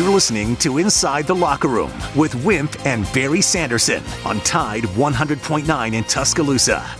You're listening to Inside the Locker Room with Wimp and Barry Sanderson on Tide 100.9 in Tuscaloosa.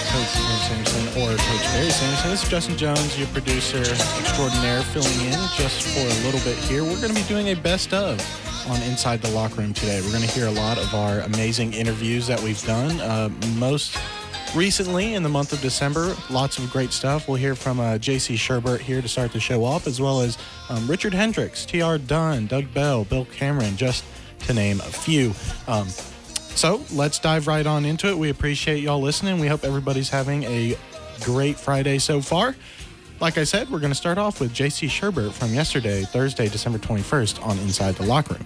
Coach Wimp Sanderson or Coach Barry Sanderson. This is Justin Jones, your producer extraordinaire, filling in just for a little bit here. We're going to be doing a best of on Inside the Locker Room today. We're going to hear a lot of our amazing interviews that we've done. Uh, most recently in the month of December, lots of great stuff. We'll hear from uh, J.C. Shurburtt here to start the show off, as well as um, Richard Hendrix, T.R. Dunn, Doug Bell, Bill Cameron, just to name a few. Um, so let's dive right on into it. We appreciate y'all listening. We hope everybody's having a great Friday so far. Like I said, we're going to start off with JC Shurburtt from yesterday, Thursday, December 21st, on Inside the Locker Room.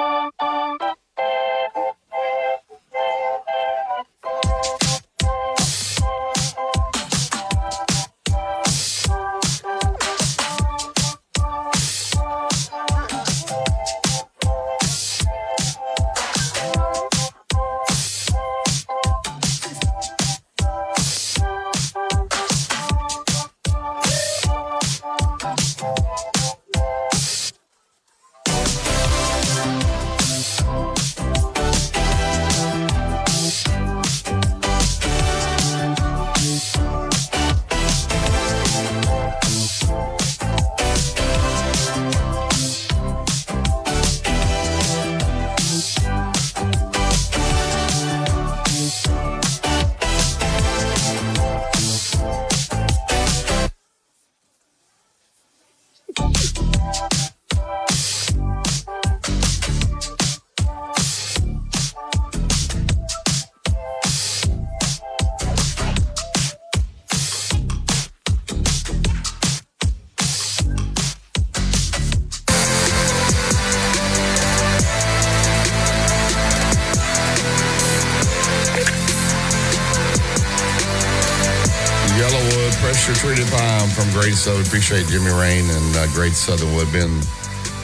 Pine from Great Southern. Appreciate Jimmy Rane and uh, Great Southern Wood being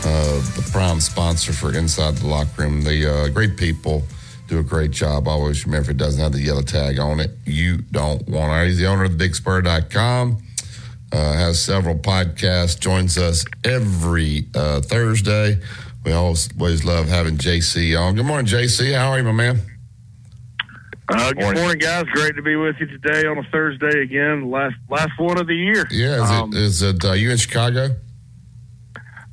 uh, the prime sponsor for Inside the Locker Room. The uh, great people do a great job. Always remember, if it doesn't have the yellow tag on it, you don't want it. He's the owner of thebigspur.com. Uh, has several podcasts. Joins us every uh, Thursday. We always, always love having JC on. Good morning, JC. How are you, my man? Uh, good morning. guys. Great to be with you today on a Thursday again. Last last one of the year. Yeah, is Um, it, is it uh, you in Chicago?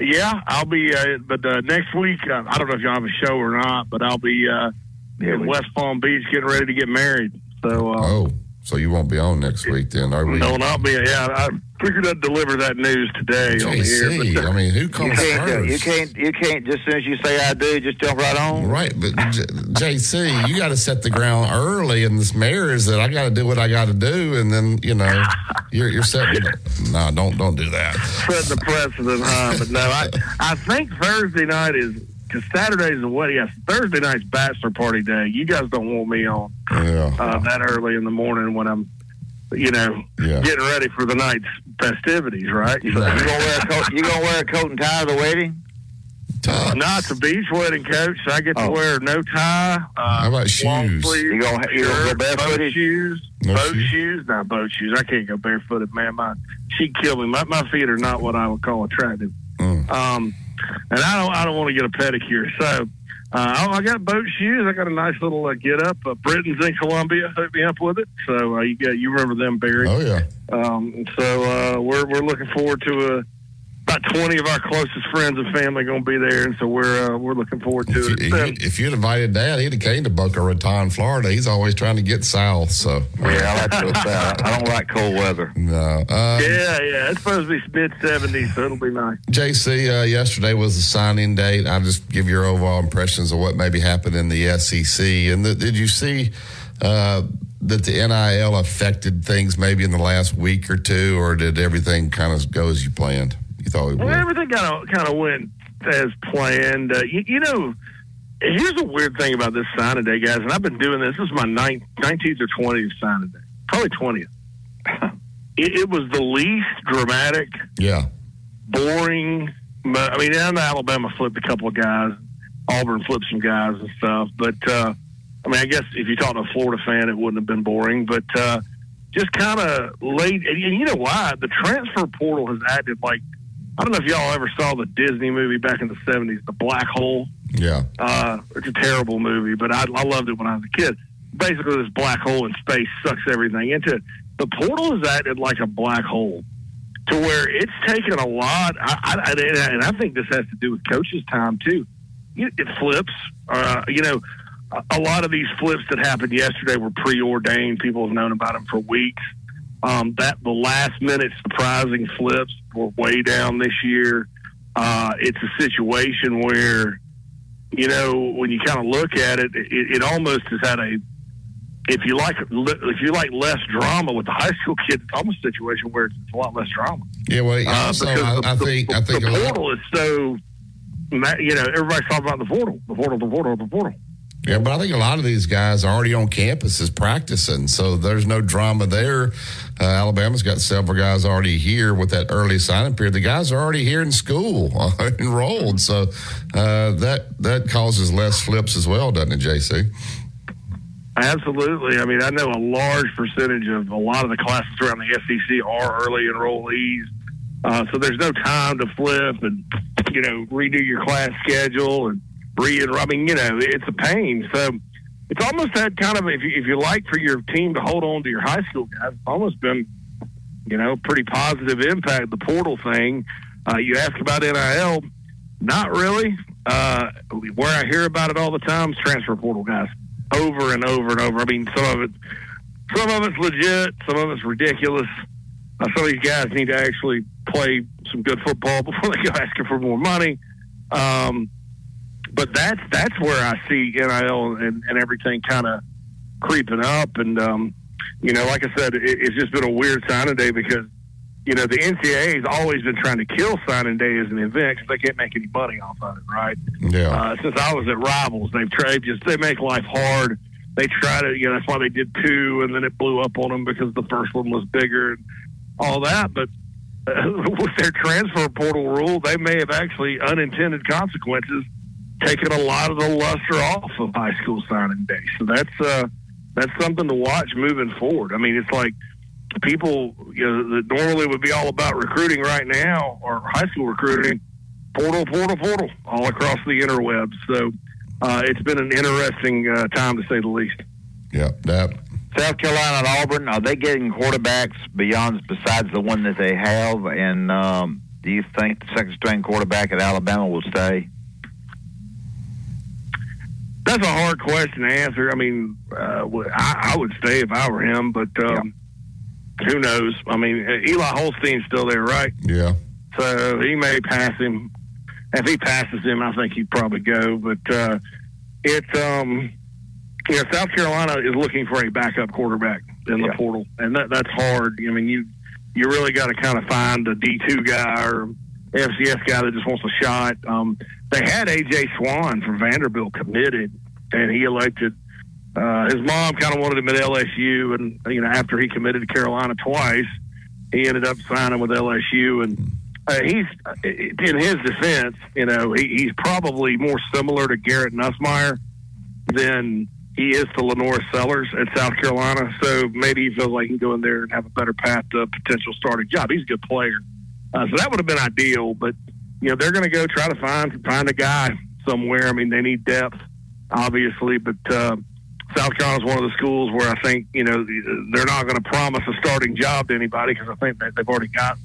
Yeah, I'll be. Uh, but uh, next week, uh, I don't know if y'all have a show or not, but I'll be uh, in West Palm Beach getting ready to get married. So, uh, Oh, so you won't be on next week then, are we? no, not be. Yeah, I figured I'd deliver that news today on the air. JC, But, uh, I mean, who You comes can't, first? you can't, you can't. Just as soon as you say I do, just jump right on. Right, but J- JC, you got to set the ground early in this marriage that I got to do what I got to do, and then you know you're you're setting. No, don't don't do that. setting the precedent, huh? But no, I I think Thursday night is because Saturday's a wedding. Yes, Thursday night's bachelor party day. You guys don't want me on Yeah, uh, that early in the morning when I'm, you know, Yeah. getting ready for the night's festivities, right? So, You gonna wear a coat? You gonna wear a coat and tie to the wedding? No, it's a beach wedding, coach. So I get to Oh. wear no tie. Uh, How about shoes? You gonna- you gonna go? Boat shoes. No boat shoes? shoes. Not boat shoes. I can't go barefooted, man. My she'd kill me. My, my feet are not what I would call attractive. Mm. Um, and I don't. I don't want to get a pedicure. So. Uh, I got boat shoes. I got a nice little uh, get up. Uh, Britain's in Columbia hooked me up with it. So uh, you got you remember them, Barry? Oh yeah. Um, so uh, we're we're looking forward to uh, about twenty of our closest friends and family going to be there, and so we're uh, we're looking forward to If, it. you, if, been- you- if you'd invited Dad, he'd have came to Boca Raton, Florida. He's always trying to get south. So Yeah, I like to go south. I don't like cold weather. no. Um, yeah, yeah, it's supposed to be mid seventies, so it'll be nice. JC, uh, yesterday was the signing date. I'll just give your overall impressions of what maybe happened in the SEC. And the, did you see uh, that the NIL affected things maybe in the last week or two, or did everything kind of go as you planned? You thought Well, would? everything kind of kind of went as planned. Uh, you, you know, here's a weird thing about this signing day, guys. And I've been doing this. This is my ninth, 19th or twentieth signing day, probably twentieth. it, it was the least dramatic. Yeah. boring. But I mean, Alabama flipped a couple of guys. Auburn flipped some guys and stuff. But uh, I mean, I guess if you talk to a Florida fan, it wouldn't have been boring. But uh, just kind of late. And you know why? The transfer portal has acted like I don't know if y'all ever saw the Disney movie back in the seventies, The Black Hole. Yeah. Uh, it's a terrible movie, but I, I loved it when I was a kid. Basically, this black hole in space sucks everything into it. The portal has acted like a black hole to where it's taken a lot. I, I, and I think this has to do with coaches' time too. It flips. Uh, you know, a- a lot of these flips that happened yesterday were preordained. People have known about them for weeks. Um, that the last minute surprising flips were way down this year. Uh, it's a situation where, you know, when you kind of look at it, it, it almost has had a. If you like, if you like less drama with the high school kids, it's almost a situation where it's a lot less drama. Yeah. Well, Uh, also, I, the, I think, the, I think the a lot, portal is so. You know, everybody's talking about the portal, the portal, the portal, the portal. Yeah, but I think a lot of these guys are already on campuses practicing, so there's no drama there. Uh, Alabama's got several guys already here with that early signing period. The guys are already here in school, enrolled, so uh, that that causes less flips as well, doesn't it, JC? Absolutely. I mean, I know a large percentage of a lot of the classes around the SEC are early enrollees. Uh, so there's no time to flip and, you know, redo your class schedule and re I mean, you know, it's a pain. So it's almost that kind of, if you, if you like for your team to hold on to your high school guys, it's almost been, you know, pretty positive impact, the portal thing. Uh, you ask about NIL, not really. Uh, where I hear about it all the time is transfer portal guys over and over and over. I mean, some of it, some of it's legit, some of it's ridiculous. Uh, some of these guys need to actually play some good football before they go asking for more money. Um, but that's that's where I see NIL and, and everything kind of creeping up. And um, you know, like I said, it, it's just been a weird signing day because you know the NCAA has always been trying to kill signing day as an event because they can't make any money off of it, right? Yeah, Uh, since I was at Rivals, they've tried just they make life hard. They try to, you know, that's why they did two, and then it blew up on them because the first one was bigger and all that. But uh, with their transfer portal rule, they may have actually unintended consequences, taken a lot of the luster off of high school signing day. So that's uh, that's something to watch moving forward. I mean, it's like people, you know, that normally would be all about recruiting right now or high school recruiting portal, portal, portal, all across the interwebs. So uh, it's been an interesting uh, time to say the least. yeah, that. South Carolina and Auburn, are they getting quarterbacks beyond besides the one that they have? And um, do you think the second string quarterback at Alabama will stay? That's a hard question to answer. I mean, uh, I, I would stay if I were him, but um, who knows? I mean, Eli Holstein's still there, right? Yeah, So he may pass him. If he passes him, I think he'd probably go. But uh, it's um, you know, South Carolina is looking for a backup quarterback in the Yeah. portal, and that that's hard. I mean, you you really got to kind of find a D two guy or FCS guy that just wants a shot. Um, they had AJ Swann from Vanderbilt committed, and he elected. Uh, his mom kind of wanted him at LSU, and you know, after he committed to Carolina twice, he ended up signing with LSU, and uh, he's in his defense, you know, he, he's probably more similar to Garrett Nussmeier than he is to LaNorris Sellers at South Carolina. So maybe he feels like he can go in there and have a better path to a potential starting job. He's a good player, uh, so that would have been ideal. But you know, they're going to go try to find find a guy somewhere. I mean, they need depth, obviously, but. Uh, South Carolina is one of the schools where I think you know they're not going to promise a starting job to anybody because I think they've already got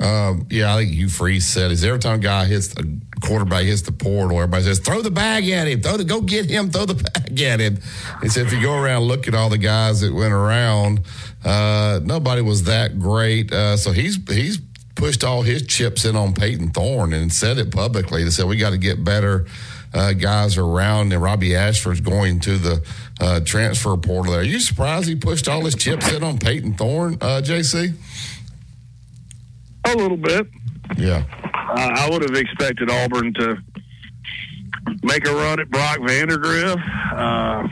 um, yeah, I think Hugh Freeze said is every time a guy hits a quarterback hits the portal, everybody says throw the bag at him, throw the go get him, throw the bag at him. He said if you go around look at all the guys that went around, uh, nobody was that great. Uh, so he's he's pushed all his chips in on Payton Thorne and said it publicly. They said we got to get better. Uh, guys around, and Robbie Ashford's going to the uh, transfer portal. Are you surprised he pushed all his chips in on Payton Thorne, uh, JC? A little bit. Yeah. Uh, I would have expected Auburn to make a run at Brock Vandagriff. Uh,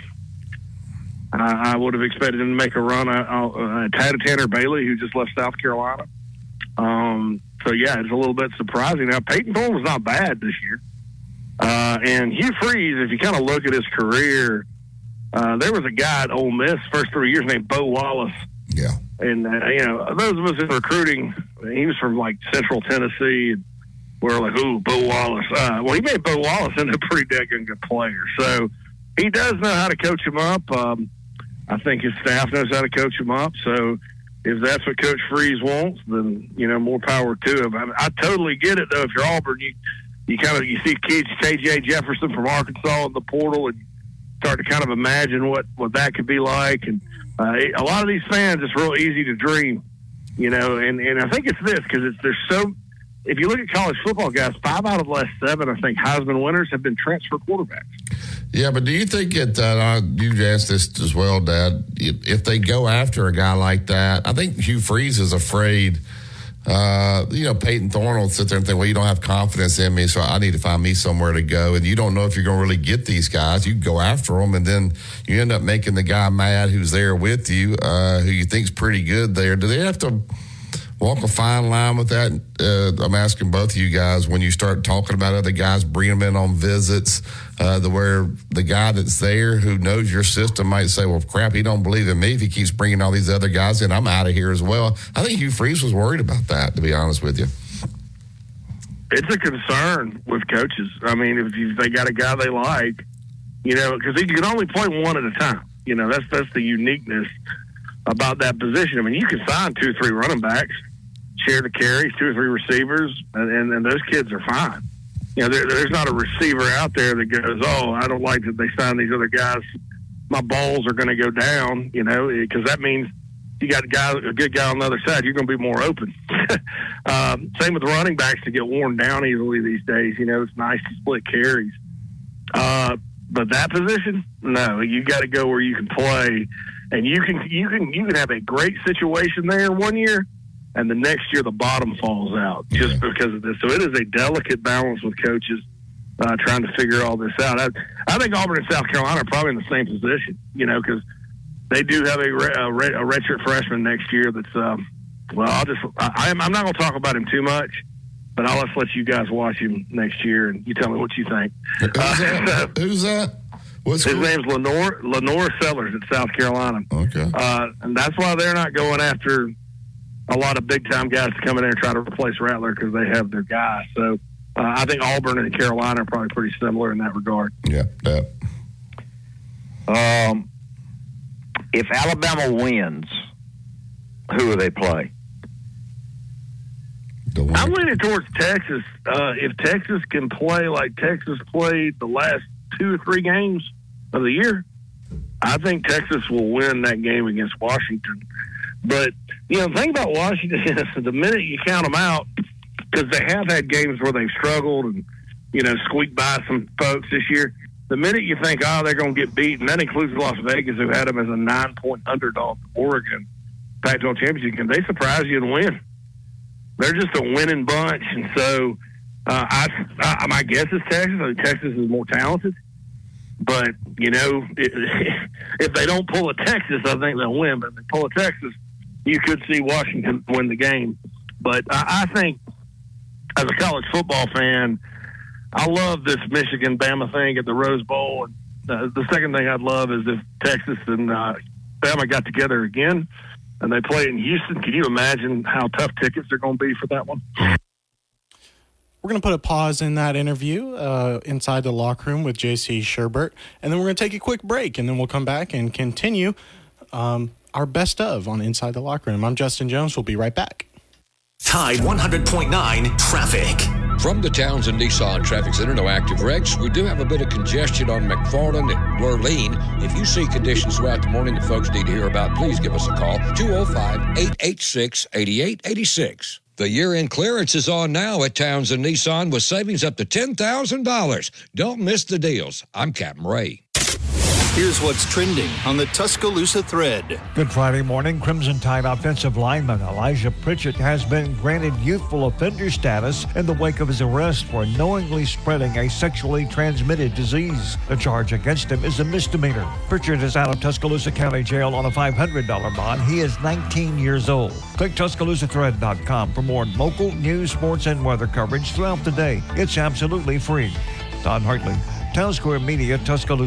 I, I would have expected him to make a run at, uh, at Tanner Bailey, who just left South Carolina. Um, so yeah, it's a little bit surprising. Now Payton Thorne was not bad this year, uh, and Hugh Freeze. If you kind of look at his career, uh, there was a guy at Ole Miss first three years named Bo Wallace. Yeah and uh, you know those of us in recruiting, he was from like Central Tennessee. And we're like, ooh, Bo Wallace. Uh, well, he made Bo Wallace into a pretty daggone good player. So he does know how to coach him up. Um, I think his staff knows how to coach him up. So if that's what Coach Freeze wants, then you know more power to him. I, I totally get it though. If you're Auburn, you you kind of you see kids K.J. Jefferson from Arkansas in the portal and start to kind of imagine what what that could be like and uh, a lot of these fans, it's real easy to dream, you know, and, and I think it's this because it's there's so. If you look at college football, guys, five out of the last seven, I think Heisman winners have been transfer quarterbacks. Yeah, but do you think that uh, you asked this as well, Dad? If they go after a guy like that, I think Hugh Freeze is afraid uh, you know, Payton Thorne will sit there and think, well, you don't have confidence in me, so I need to find me somewhere to go. And you don't know if you're going to really get these guys. You go after them, and then you end up making the guy mad who's there with you, uh, who you think's pretty good there. Do they have to walk a fine line with that. Uh, I'm asking both of you guys when you start talking about other guys, bringing them in on visits, uh, the where the guy that's there who knows your system might say, "Well, crap, he don't believe in me if he keeps bringing all these other guys in. I'm out of here as well." I think Hugh Freeze was worried about that, to be honest with you. It's a concern with coaches. I mean, if you, they got a guy they like, you know, because you can only play one at a time. You know, that's that's the uniqueness about that position. I mean, you can sign two, three running backs, share the carries, two or three receivers, and, and, and those kids are fine. You know, there, there's not a receiver out there that goes, "Oh, I don't like that they signed these other guys. My balls are going to go down." You know, because that means you got a guy, a good guy on the other side. You're going to be more open. um, same with running backs to get worn down easily these days. You know, it's nice to split carries. Uh, but that position, no, you got to go where you can play, and you can you can you can have a great situation there one year, and the next year the bottom falls out just yeah. because of this. So it is a delicate balance with coaches uh, trying to figure all this out. I, I think Auburn and South Carolina are probably in the same position, you know, because they do have a, a, a redshirt freshman next year. That's um, well, I'll just I, I'm not going to talk about him too much. But I'll just let you guys watch him next year, and you tell me what you think. Who's that? Uh, Who's that? What's His name's Lenore Lenore Sellers at South Carolina. Okay, uh, and that's why they're not going after a lot of big time guys to come in there and try to replace Rattler because they have their guy. So uh, I think Auburn and Carolina are probably pretty similar in that regard. Yeah. yeah. Um, if Alabama wins, who will they play? I'm leaning towards Texas. Uh, if Texas can play like Texas played the last two or three games of the year, I think Texas will win that game against Washington. But you know, the thing about Washington is the minute you count them out, because they have had games where they've struggled and you know squeaked by some folks this year. The minute you think, oh, they're going to get beat, and that includes Las Vegas, who had them as a nine-point underdog, Oregon Pac-12 championship game, they surprise you and win. They're just a winning bunch, and so uh, I, I, my guess is Texas. I think Texas is more talented. But you know, if, if they don't pull a Texas, I think they'll win. But if they pull a Texas, you could see Washington win the game. but I, I think as a college football fan, I love this Michigan Bama thing at the Rose Bowl. And uh, the second thing I'd love is if Texas and uh, Bama got together again and they play in Houston. Can you imagine how tough tickets are going to be for that one? We're going to put a pause in that interview uh, inside the locker room with JC Shurburtt, and then we're going to take a quick break, and then we'll come back and continue um, our best of on Inside the Locker Room. I'm Justin Jones. We'll be right back. Tide 100.9 traffic. From the Townsend Nissan Traffic Center, no active wrecks. We do have a bit of congestion on McFarland and Lurleen. If you see conditions throughout the morning that folks need to hear about, please give us a call 205 886 8886. The year end clearance is on now at Townsend Nissan with savings up to $10,000. Don't miss the deals. I'm Captain Ray. Here's what's trending on the Tuscaloosa thread. Good Friday morning. Crimson Tide offensive lineman Elijah Pritchett has been granted youthful offender status in the wake of his arrest for knowingly spreading a sexually transmitted disease. The charge against him is a misdemeanor. Pritchett is out of Tuscaloosa County Jail on a $500 bond. He is 19 years old. Click TuscaloosaThread.com for more local news, sports, and weather coverage throughout the day. It's absolutely free. Don Hartley, Town Square Media, Tuscaloosa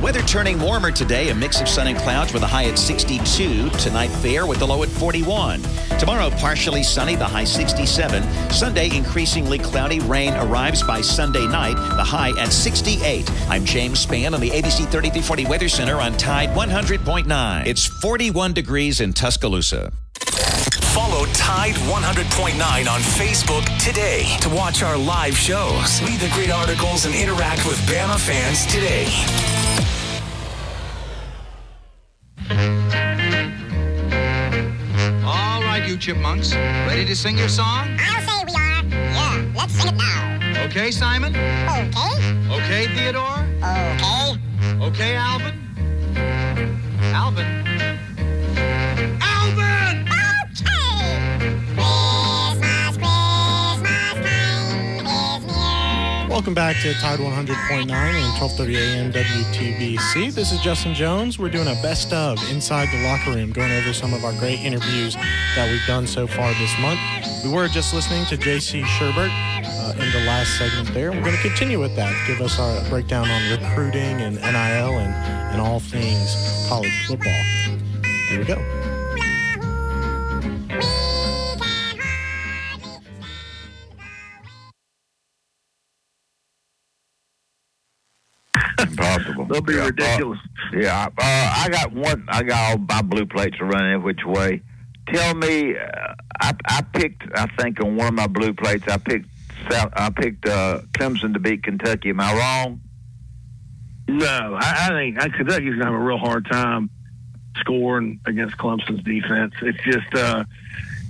weather turning warmer today, a mix of sun and clouds with a high at 62. Tonight, fair with the low at 41. Tomorrow, partially sunny, the high 67. Sunday, increasingly cloudy. Rain arrives by Sunday night, the high at 68. I'm James Spann on the ABC 3340 Weather Center on Tide 100.9. It's 41 degrees in Tuscaloosa. Follow Tide 100.9 on Facebook today to watch our live shows, read the great articles, and interact with Bama fans today. All right, you chipmunks. Ready to sing your song? I'll say we are. Yeah, let's sing it now. Okay, Simon? Okay. Okay, Theodore? Okay. Okay, Alvin? Alvin? Alvin! Welcome back to Tide 100.9 and 12:30 a.m. WTBC. This is Justin Jones. We're doing a best of inside the locker room, going over some of our great interviews that we've done so far this month. We were just listening to JC Shurburtt uh, in the last segment there. We're going to continue with that, give us our breakdown on recruiting and NIL and, and all things college football. Here we go. They'll be Yeah, uh, ridiculous. yeah, uh, I got one. I got all my blue plates are running every which way. Tell me, uh, I, I picked. I think on one of my blue plates, I picked. South, I picked uh, Clemson to beat Kentucky. Am I wrong? No, I, I think I, Kentucky's going to have a real hard time scoring against Clemson's defense. It's just, uh,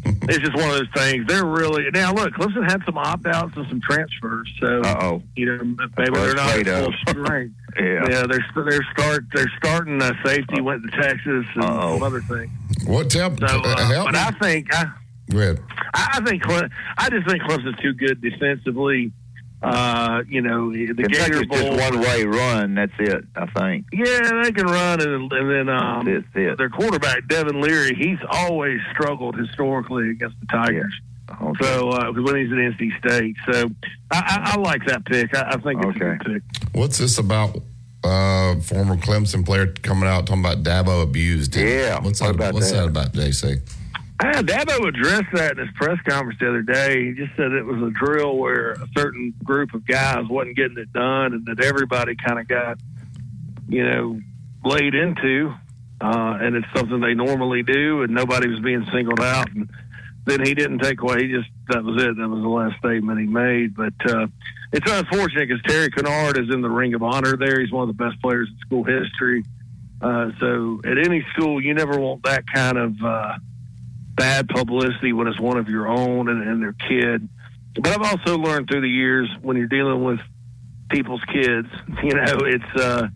it's just one of those things. They're really now. Look, Clemson had some opt outs and some transfers, so Uh oh. you know maybe Well, they're not at full strength. Yeah. Yeah, they're they're start they're starting uh, safety went to Texas and Uh-oh. some other things. What tell So, uh, uh, help but me? I think I, Go ahead. I I think Cle- I just think Clemson's too good defensively. Uh, you know, the Gator Kentucky's Bowl. just one way run. That's it. I think. Yeah, they can run, and, and then um, That's it. their quarterback Devin Leary, he's always struggled historically against the Tigers. Okay. So uh, when he's at NC State, so I, I, I like that pick. I, I think it's a good pick. What's this about? Uh, former Clemson player coming out talking about Dabo abused. him? Yeah, What's what that about What's that, that? about, JC? Ah, Dabo addressed that in his press conference the other day. He just said it was a drill where a certain group of guys wasn't getting it done, and that everybody kind of got, you know, laid into, uh, and it's something they normally do, and nobody was being singled out. And then he didn't take away. He just that was it. That was the last statement he made. But uh, it's unfortunate because Terry Kinard is in the Ring of Honor. There, he's one of the best players in school history. Uh, so at any school, you never want that kind of. Uh, bad publicity when it's one of your own and, and their kid. But I've also learned through the years when you're dealing with people's kids, you know, it's uh,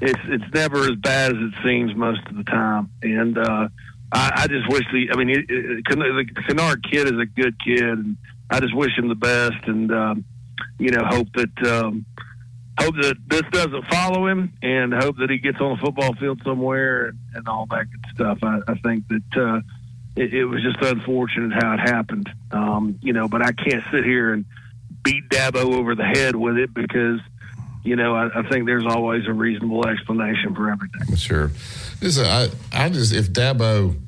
it's it's never as bad as it seems most of the time. And uh, I, I just wish the, I mean, it, it, the Kinard kid is a good kid, and I just wish him the best, and um, you know, hope that. Um, Hope that this doesn't follow him, and hope that he gets on a football field somewhere, and, and all that good stuff. I, I think that uh, it, it was just unfortunate how it happened, um, you know. But I can't sit here and beat Dabo over the head with it because you know, I, I, think there's always a reasonable explanation for everything. Sure. Listen, I, I just, if Dabo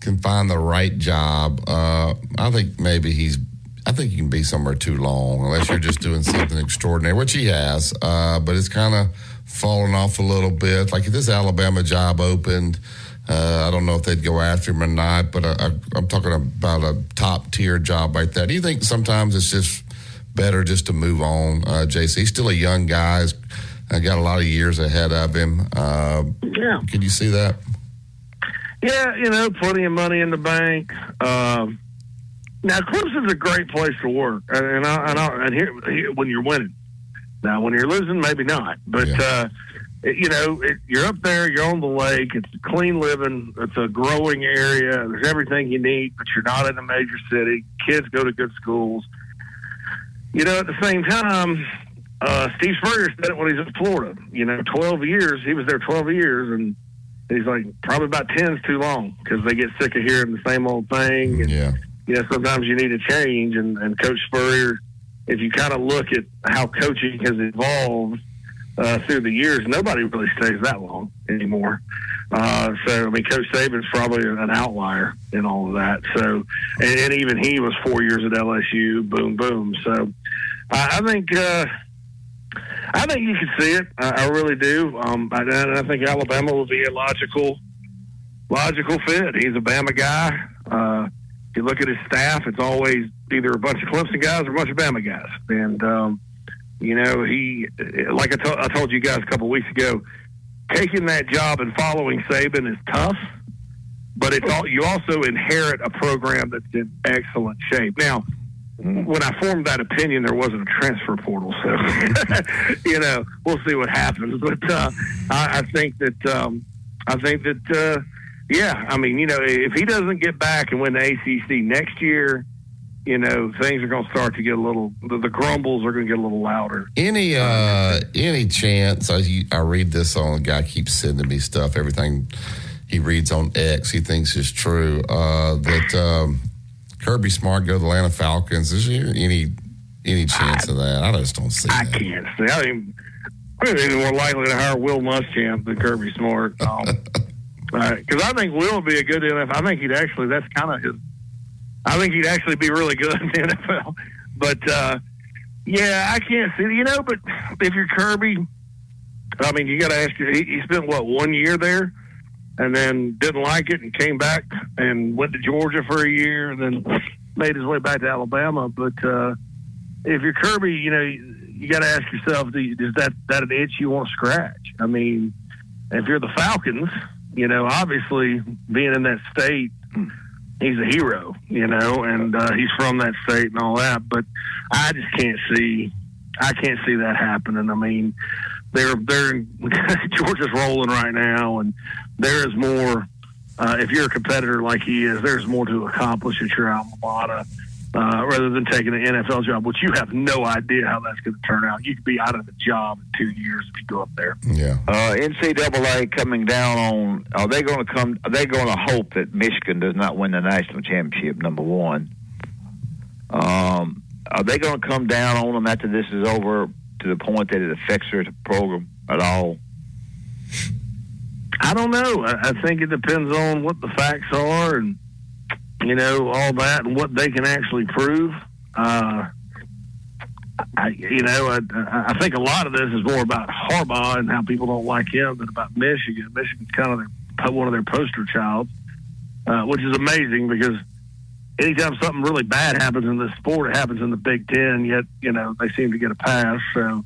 can find the right job, uh, I think maybe he's, I think you can be somewhere too long unless you're just doing something extraordinary, which he has. Uh, but it's kind of fallen off a little bit. Like if this Alabama job opened, uh, I don't know if they'd go after him or not, but I, am talking about a top tier job like that. Do you think sometimes it's just better just to move on. Uh, JC, he's still a young guy. He's uh, got a lot of years ahead of him. Uh, yeah. Can you see that? Yeah, you know, plenty of money in the bank. Um, now, Clemson's a great place to work, and I, and, I, and here, here, when you're winning. Now, when you're losing, maybe not. But yeah. It, you know, it, you're up there, you're on the lake. It's clean living. It's a growing area. There's everything you need, but you're not in a major city. Kids go to good schools you know, at the same time, uh, Steve Spurrier said it when he was in Florida. You know, 12 years, he was there 12 years, and he's like, probably about 10 is too long because they get sick of hearing the same old thing. And, yeah. You know, sometimes you need a change, and, and Coach Spurrier, if you kind of look at how coaching has evolved uh, through the years, nobody really stays that long anymore. Uh, so, I mean, Coach Saban's probably an outlier in all of that. So, and, and even he was four years at LSU, boom, boom. So, I, I think, uh, I think you can see it. I, I really do. Um, I, I think Alabama will be a logical, logical fit. He's a Bama guy. Uh, if you look at his staff, it's always either a bunch of Clemson guys or a bunch of Bama guys. And, um, you know, he, like I, to- I told you guys a couple weeks ago, taking that job and following Saban is tough, but it's all, you also inherit a program that's in excellent shape. Now, when I formed that opinion, there wasn't a transfer portal, so you know we'll see what happens. But uh, I, I think that um, I think that uh, yeah, I mean you know if he doesn't get back and win the ACC next year, you know, things are going to start to get a little. The, the grumbles are going to get a little louder. Any uh any chance? I, I read this on a guy keeps sending me stuff. Everything he reads on X, he thinks is true. Uh, that um, Kirby Smart go to the Atlanta Falcons. Is there any any chance I, of that? I just don't see. I that. can't see. I mean, I think more likely to hire Will Muschamp than Kirby Smart. Because um, uh, I think Will would be a good NFL. I think he'd actually. That's kind of his I think he'd actually be really good in the NFL. But uh, yeah, I can't see. You know, but if you're Kirby, I mean, you got to ask. He, he spent what one year there, and then didn't like it, and came back and went to Georgia for a year, and then made his way back to Alabama. But uh, if you're Kirby, you know, you, you got to ask yourself: Is that that an itch you want to scratch? I mean, if you're the Falcons, you know, obviously being in that state he's a hero, you know, and uh, he's from that state and all that. But I just can't see, I can't see that happening. I mean, they're they're Georgia's rolling right now, and there is more. Uh, if you're a competitor like he is, there's more to accomplish at your alma mater uh, rather than taking an NFL job, which you have no idea how that's going to turn out. You could be out of the job in two years if you go up there. Yeah. Uh, NCAA coming down on are they going to come? Are they going to hope that Michigan does not win the national championship? Number one. Um, are they going to come down on them after this is over to the point that it affects their program at all? I don't know. I, I think it depends on what the facts are and you know, all that and what they can actually prove. Uh, I, you know, I, I think a lot of this is more about Harbaugh and how people don't like him than about Michigan. Michigan's kind of their, one of their poster child, uh, which is amazing because anytime something really bad happens in this sport, it happens in the Big Ten. Yet, you know, they seem to get a pass. So,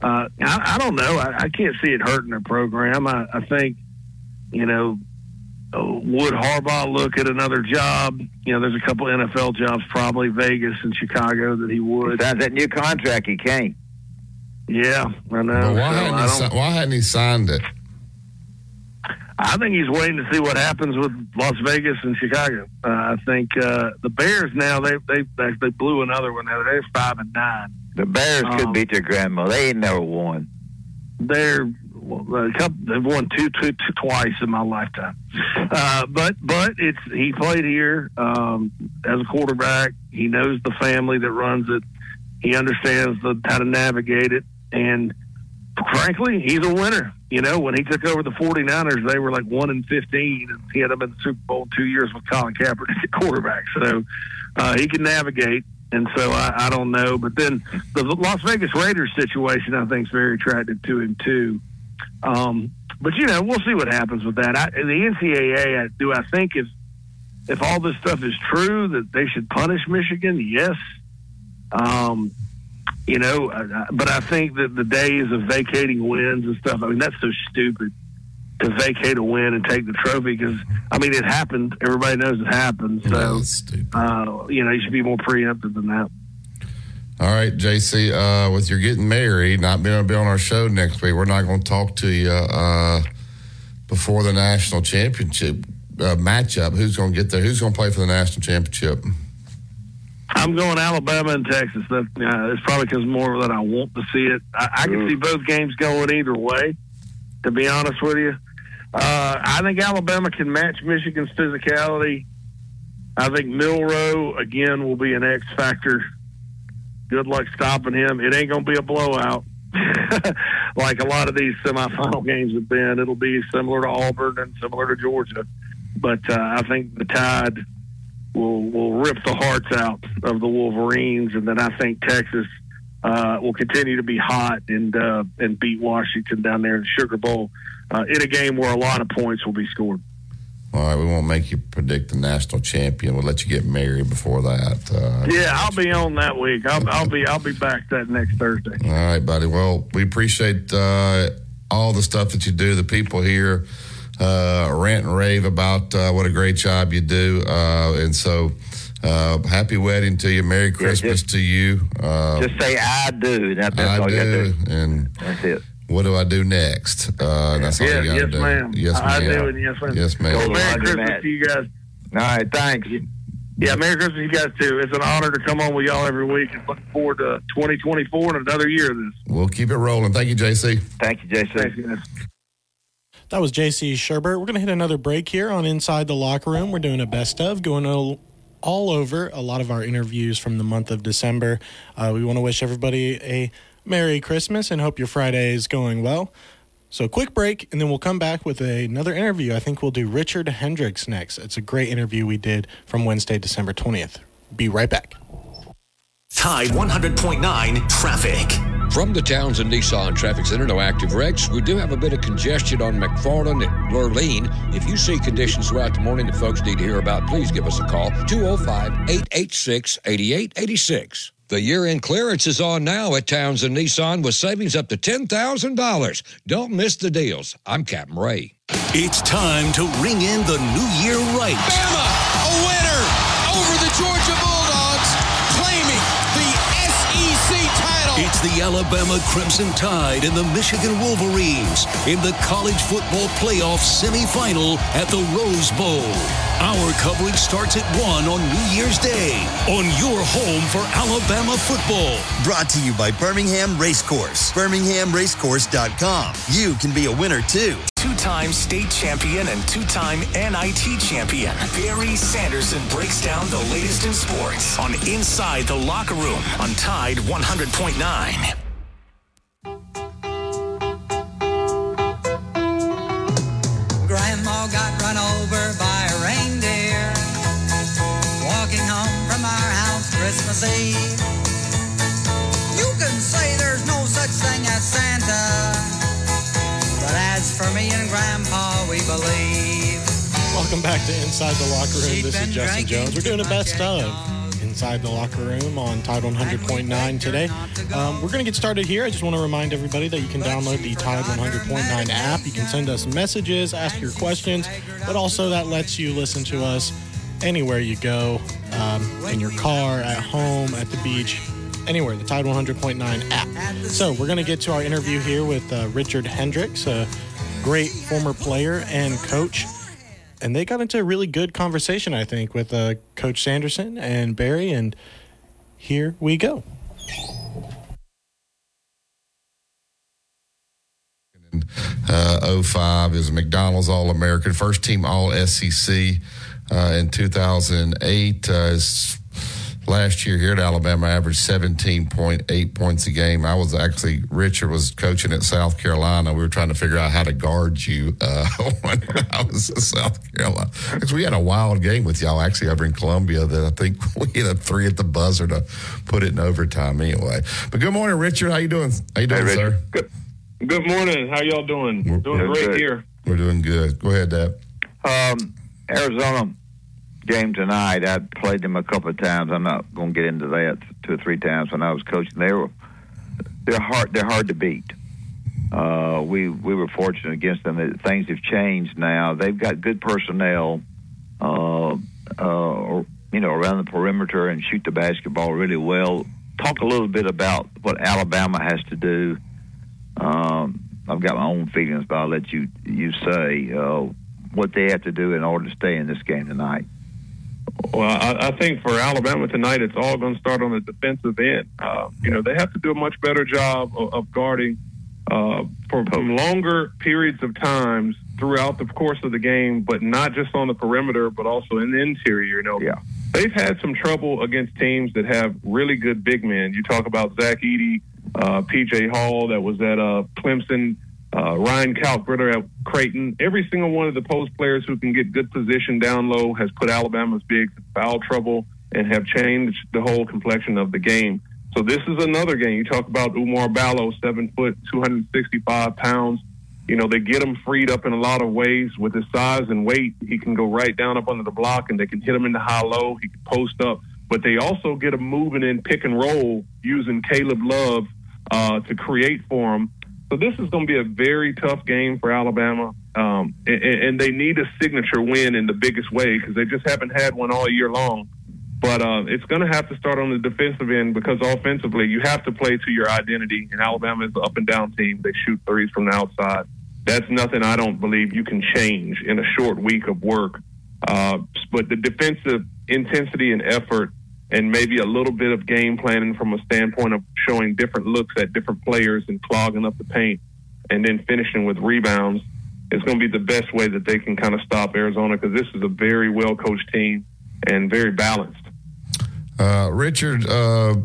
uh, I, I don't know. I, I can't see it hurting their program. I, I think, you know, would Harbaugh look at another job? You know, there's a couple NFL jobs, probably Vegas and Chicago, that he would. Sounds that new contract he can't. Yeah, I know. But why, So hadn't I he, don't- si- why hadn't he signed it? I think he's waiting to see what happens with Las Vegas and Chicago. Uh, I think uh, the Bears now they they they blew another one. Now they're five and nine. The Bears Um, could beat their grandma. They ain't never won. They're well, a couple, they've won two, two, two twice in my lifetime. Uh, but but it's he played here um, as a quarterback. He knows the family that runs it. He understands the, how to navigate it, and frankly, he's a winner. You know, when he took over the 49ers, they were like 1 and 15, and he had them in the Super Bowl two years with Colin Kaepernick at quarterback. So uh, he can navigate. And so I, I don't know. But then the Las Vegas Raiders situation, I think, is very attractive to him, too. Um, but, you know, we'll see what happens with that. I, the NCAA, I, do I think if, if all this stuff is true, that they should punish Michigan? Yes. Um, you know, but I think that the days of vacating wins and stuff, I mean, that's so stupid to vacate a win and take the trophy because, I mean, it happened. Everybody knows it happened. So, uh, you know, you should be more preemptive than that. All right, JC, uh, with your getting married, not being able to be on our show next week, we're not going to talk to you uh, before the national championship uh, matchup. Who's going to get there? Who's going to play for the national championship? I'm going Alabama and Texas. That uh, it's probably because more that I want to see it. I, I can see both games going either way. To be honest with you, uh, I think Alabama can match Michigan's physicality. I think Milroe again will be an X factor. Good luck stopping him. It ain't going to be a blowout like a lot of these semifinal games have been. It'll be similar to Auburn and similar to Georgia, but uh, I think the Tide will will rip the hearts out of the Wolverines, and then I think Texas uh, will continue to be hot and uh, and beat Washington down there in Sugar Bowl uh, in a game where a lot of points will be scored. All right, we won't make you predict the national champion. We'll let you get married before that. Uh, Yeah, I'll be on that week. I'll, I'll be I'll be back that next Thursday. All right, buddy. Well, we appreciate uh, all the stuff that you do. The people here uh, rant and rave about uh, what a great job you do, uh, and so uh, happy wedding to you. Merry Christmas to you. Uh, Just say I do. That, that's I all you got to do, do. and That's it. What do I do next? Uh, that's all Yes, you got to yes, do. ma'am. Yes, I ma'am. do, and yes, ma'am. Yes, ma'am. Well, Merry Christmas Matt. to you guys. All right, thanks. Yeah, Merry Christmas to you guys too. It's an honor to come on with y'all every week, and looking forward to 2024 and another year of this. We'll keep it rolling. Thank you, JC. Thank you, JC. Thanks, guys. That was JC Shurburtt. We're going to hit another break here on Inside the Locker Room. We're doing a best of, going all, all over a lot of our interviews from the month of December. Uh, we want to wish everybody a Merry Christmas and hope your Friday is going well. So, quick break, and then we'll come back with another interview. I think we'll do Richard Hendrix next. It's a great interview we did from Wednesday, December 20th. Be right back. Tide 100.9 traffic. From the towns Townsend Nissan Traffic Center, no active wrecks. We do have a bit of congestion on McFarland and Lurleen. If you see conditions throughout the morning that folks need to hear about, please give us a call 205 886 8886. The year end clearance is on now at Townsend Nissan with savings up to $10,000. Don't miss the deals. I'm Captain Ray. It's time to ring in the new year right. Bama, a winner over the Georgia Bulldogs, claiming the SEC title. It's the Alabama Crimson Tide and the Michigan Wolverines in the college football playoff semifinal at the Rose Bowl. Our coverage starts at 1 on New Year's Day on your home for Alabama football. Brought to you by Birmingham Racecourse. BirminghamRacecourse.com. You can be a winner too. Two-time state champion and two-time NIT champion Barry Sanderson breaks down the latest in sports on Inside the Locker Room on Tide 100.9. Christmas Eve. You can say there's no such thing as Santa, but as for me and Grandpa, we believe. Welcome back to Inside the Locker Room. This is Justin Jones. We're doing a best of inside the locker room on Tide 100.9 today. Um, we're going to get started here. I just want to remind everybody that you can download the Tide 100.9 app. You can send us messages, ask your questions, but also that lets you listen to us anywhere you go um, in your car, at home, at the beach, anywhere. The Tide 100.9 app. So we're going to get to our interview here with uh, Richard Hendrix, a great former player and coach and they got into a really good conversation, I think, with uh, Coach Sanderson and Barry. And here we go. Uh, 05 is McDonald's All American, first team All SEC uh, in 2008. Uh, last year here at Alabama averaged 17.8 points a game. I was actually, Richard was coaching at South Carolina. We were trying to figure out how to guard you uh, when I was at South Carolina. Because we had a wild game with y'all actually over in Columbia that I think we hit a three at the buzzer to put it in overtime anyway. But good morning, Richard. How you doing? How you doing, sir? Good. Good morning. How y'all doing? doing great good. here. We're doing good. Go ahead, Dad. Um, Arizona game tonight. I played them a couple of times. I'm not going to get into that two or three times when I was coaching. They were they're hard. They're hard to beat. Uh, we we were fortunate against them. Things have changed now. They've got good personnel. Uh, uh, you know, around the perimeter and shoot the basketball really well. Talk a little bit about what Alabama has to do. Um, I've got my own feelings, but I'll let you you say uh, what they have to do in order to stay in this game tonight. Well, I, I think for Alabama tonight, it's all going to start on the defensive end. Uh, you know, they have to do a much better job of, of guarding uh, for longer periods of times throughout the course of the game, but not just on the perimeter, but also in the interior. You know, yeah. they've had some trouble against teams that have really good big men. You talk about Zach Edey, uh, PJ Hall, that was at uh, Clemson uh, Ryan Kalkbrenner at Creighton. Every single one of the post players who can get good position down low has put Alabama's bigs in foul trouble and have changed the whole complexion of the game. So this is another game. You talk about Oumar Ballo, seven foot, 265 pounds. You know, they get him freed up in a lot of ways with his size and weight. He can go right down up under the block and they can hit him in the high low. He can post up, but they also get him moving in pick and roll using Caleb Love uh, to create for him. So this is going to be a very tough game for Alabama, um, and, and, they need a signature win in the biggest way because they just haven't had one all year long. But uh, it's going to have to start on the defensive end because offensively you have to play to your identity. And Alabama is an up and down team; they shoot threes from the outside. That's nothing I don't believe you can change in a short week of work. Uh, but the defensive intensity and effort and maybe a little bit of game planning from a standpoint of showing different looks at different players and clogging up the paint and then finishing with rebounds is going to be the best way that they can kind of stop Arizona because this is a very well coached team and very balanced. Uh, Richard, uh,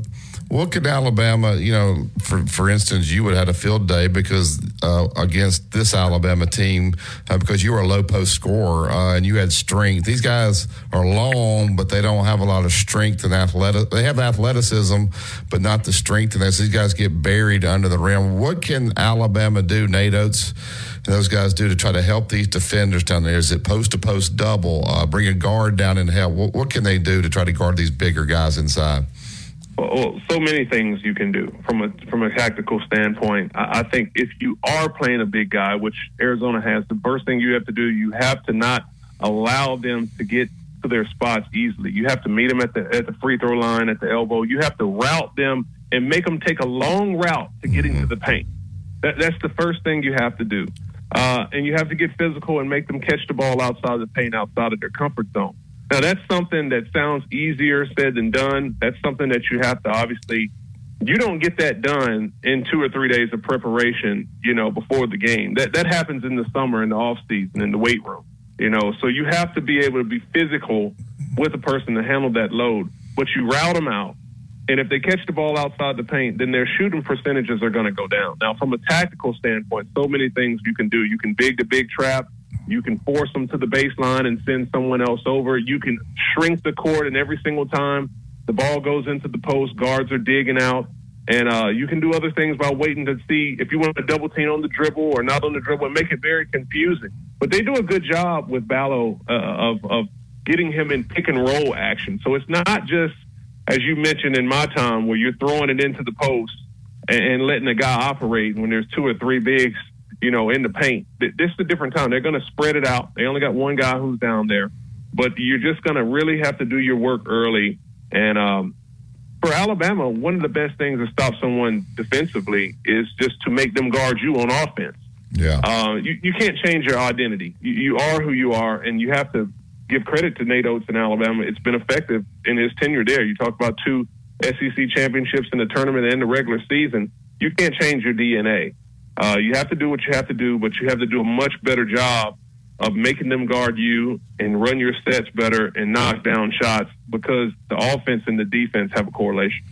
what could Alabama, you know, for for instance, you would have had a field day because uh, against this Alabama team uh, because you were a low post scorer uh, and you had strength. These guys are long, but they don't have a lot of strength and athletic. They have athleticism, but not the strength. And as these guys get buried under the rim, what can Alabama do, Nate Oats? And those guys do to try to help these defenders down there? Is it post to post double? Uh, bring a guard down and help? What, what can they do to try to guard these bigger guys inside? Well, so many things you can do from a from a tactical standpoint. I, I think if you are playing a big guy, which Arizona has, the first thing you have to do, you have to not allow them to get to their spots easily. You have to meet them at the at the free throw line, at the elbow. You have to route them and make them take a long route to get into the paint. That, that's the first thing you have to do. Uh, and you have to get physical and make them catch the ball outside of the paint, outside of their comfort zone. Now, that's something that sounds easier said than done. That's something that you have to obviously, you don't get that done in two or three days of preparation, you know, before the game. That, that happens in the summer, in the off season, in the weight room, you know. So you have to be able to be physical with a person to handle that load, but you route them out. And if they catch the ball outside the paint, then their shooting percentages are going to go down. Now, from a tactical standpoint, so many things you can do. You can big the big trap. You can force them to the baseline and send someone else over. You can shrink the court, and every single time the ball goes into the post, guards are digging out. And uh, you can do other things by waiting to see if you want to double team on the dribble or not on the dribble and make it very confusing. But they do a good job with Ballo uh, of, of getting him in pick and roll action. So it's not just as you mentioned in my time, where you're throwing it into the post and, and letting the guy operate when there's two or three bigs, you know, in the paint. This is a different time. They're going to spread it out. They only got one guy who's down there, but you're just going to really have to do your work early. And um, for Alabama, one of the best things to stop someone defensively is just to make them guard you on offense. Yeah. Uh, you, you can't change your identity. You, you are who you are, and you have to give credit to Nate Oats in Alabama. It's been effective in his tenure there. You talk about two SEC championships in the tournament and the regular season. You can't change your DNA. Uh, you have to do what you have to do, but you have to do a much better job of making them guard you and run your sets better and knock down shots because the offense and the defense have a correlation.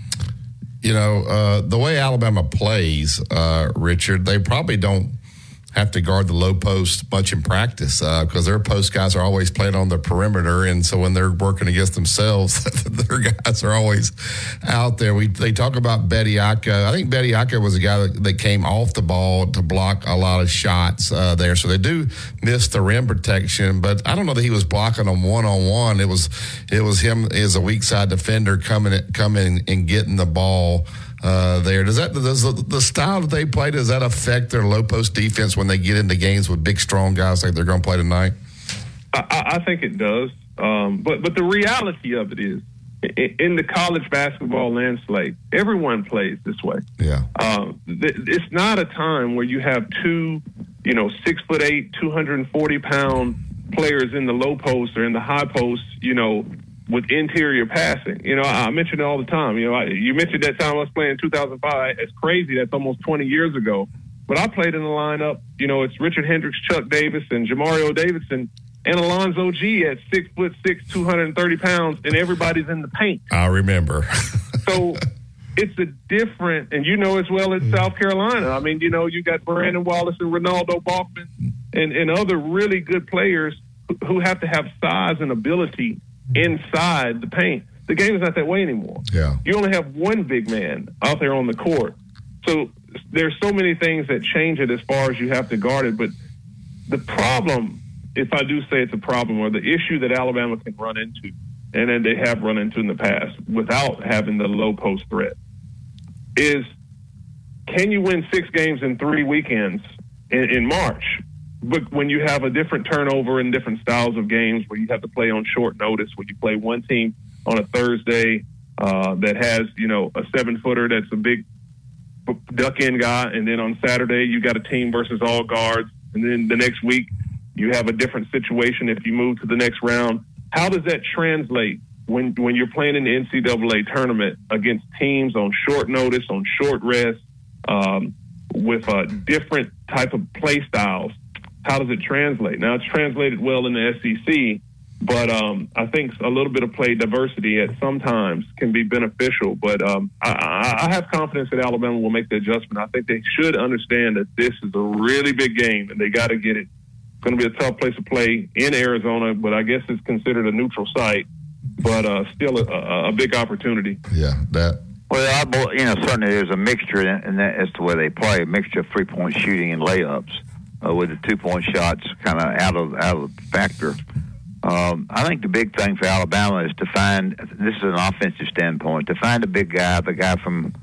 You know, uh, the way Alabama plays, uh, Richard, they probably don't have to guard the low post much in practice because their post guys are always playing on the perimeter, and so when they're working against themselves, their guys are always out there. We they talk about Bediako. I think Bediako was a guy that, that came off the ball to block a lot of shots uh, there, so they do miss the rim protection. But I don't know that he was blocking them one on one. It was it was him as a weak side defender coming coming and getting the ball uh, there. Does that does the, the style that they play does that affect their low post defense when they get into games with big strong guys like they're going to play tonight? I, I I think it does. Um, but but the reality of it is, in the college basketball landscape, everyone plays this way. Yeah. Um, th- it's not a time where you have two, you know, six foot eight, two hundred and forty pound players in the low post or in the high post, you know, with interior passing. You know, I I mention it all the time. You know, I, you mentioned that time I was playing in 2005. It's crazy. That's almost 20 years ago. But I played in the lineup. You know, it's Richard Hendrix, Chuck Davis, and Jermareo Davidson, and Alonzo Gee at six foot six, 230 pounds, and everybody's in the paint. I remember. So it's a different, and you know as well as South Carolina. I mean, you know, you got Brandon Wallace and Renaldo Balkman and, and other really good players who- who have to have size and ability inside the paint. The game is not that way anymore. Yeah. You only have one big man out there on the court. So there's so many things that change it as far as you have to guard it. But the problem, if I do say it's a problem, or the issue that Alabama can run into, and then they have run into in the past without having the low post threat, is can you win six games in three weekends in, in March? But when you have a different turnover and different styles of games where you have to play on short notice, where you play one team on a Thursday uh, that has, you know, a seven footer that's a big duck in guy, and then on Saturday you got a team versus all guards, and then the next week you have a different situation if you move to the next round. How does that translate when when you're playing in the NCAA tournament against teams on short notice, on short rest, um, with uh, different type of play styles? How does it translate? Now it's translated well in the SEC, but um, I think a little bit of play diversity at sometimes can be beneficial. But um, I, I, I have confidence that Alabama will make the adjustment. I think they should understand that this is a really big game and they got to get it. It's going to be a tough place to play in Arizona, but I guess it's considered a neutral site, but uh, still a, a, a big opportunity. Yeah, that. Well, I, you know, certainly there's a mixture in, in that as to where they play, a mixture of three point shooting and layups, uh, with the two point shots kind of out of out of the factor. Um, I think the big thing for Alabama is to find this is an offensive standpoint to find a big guy, the guy from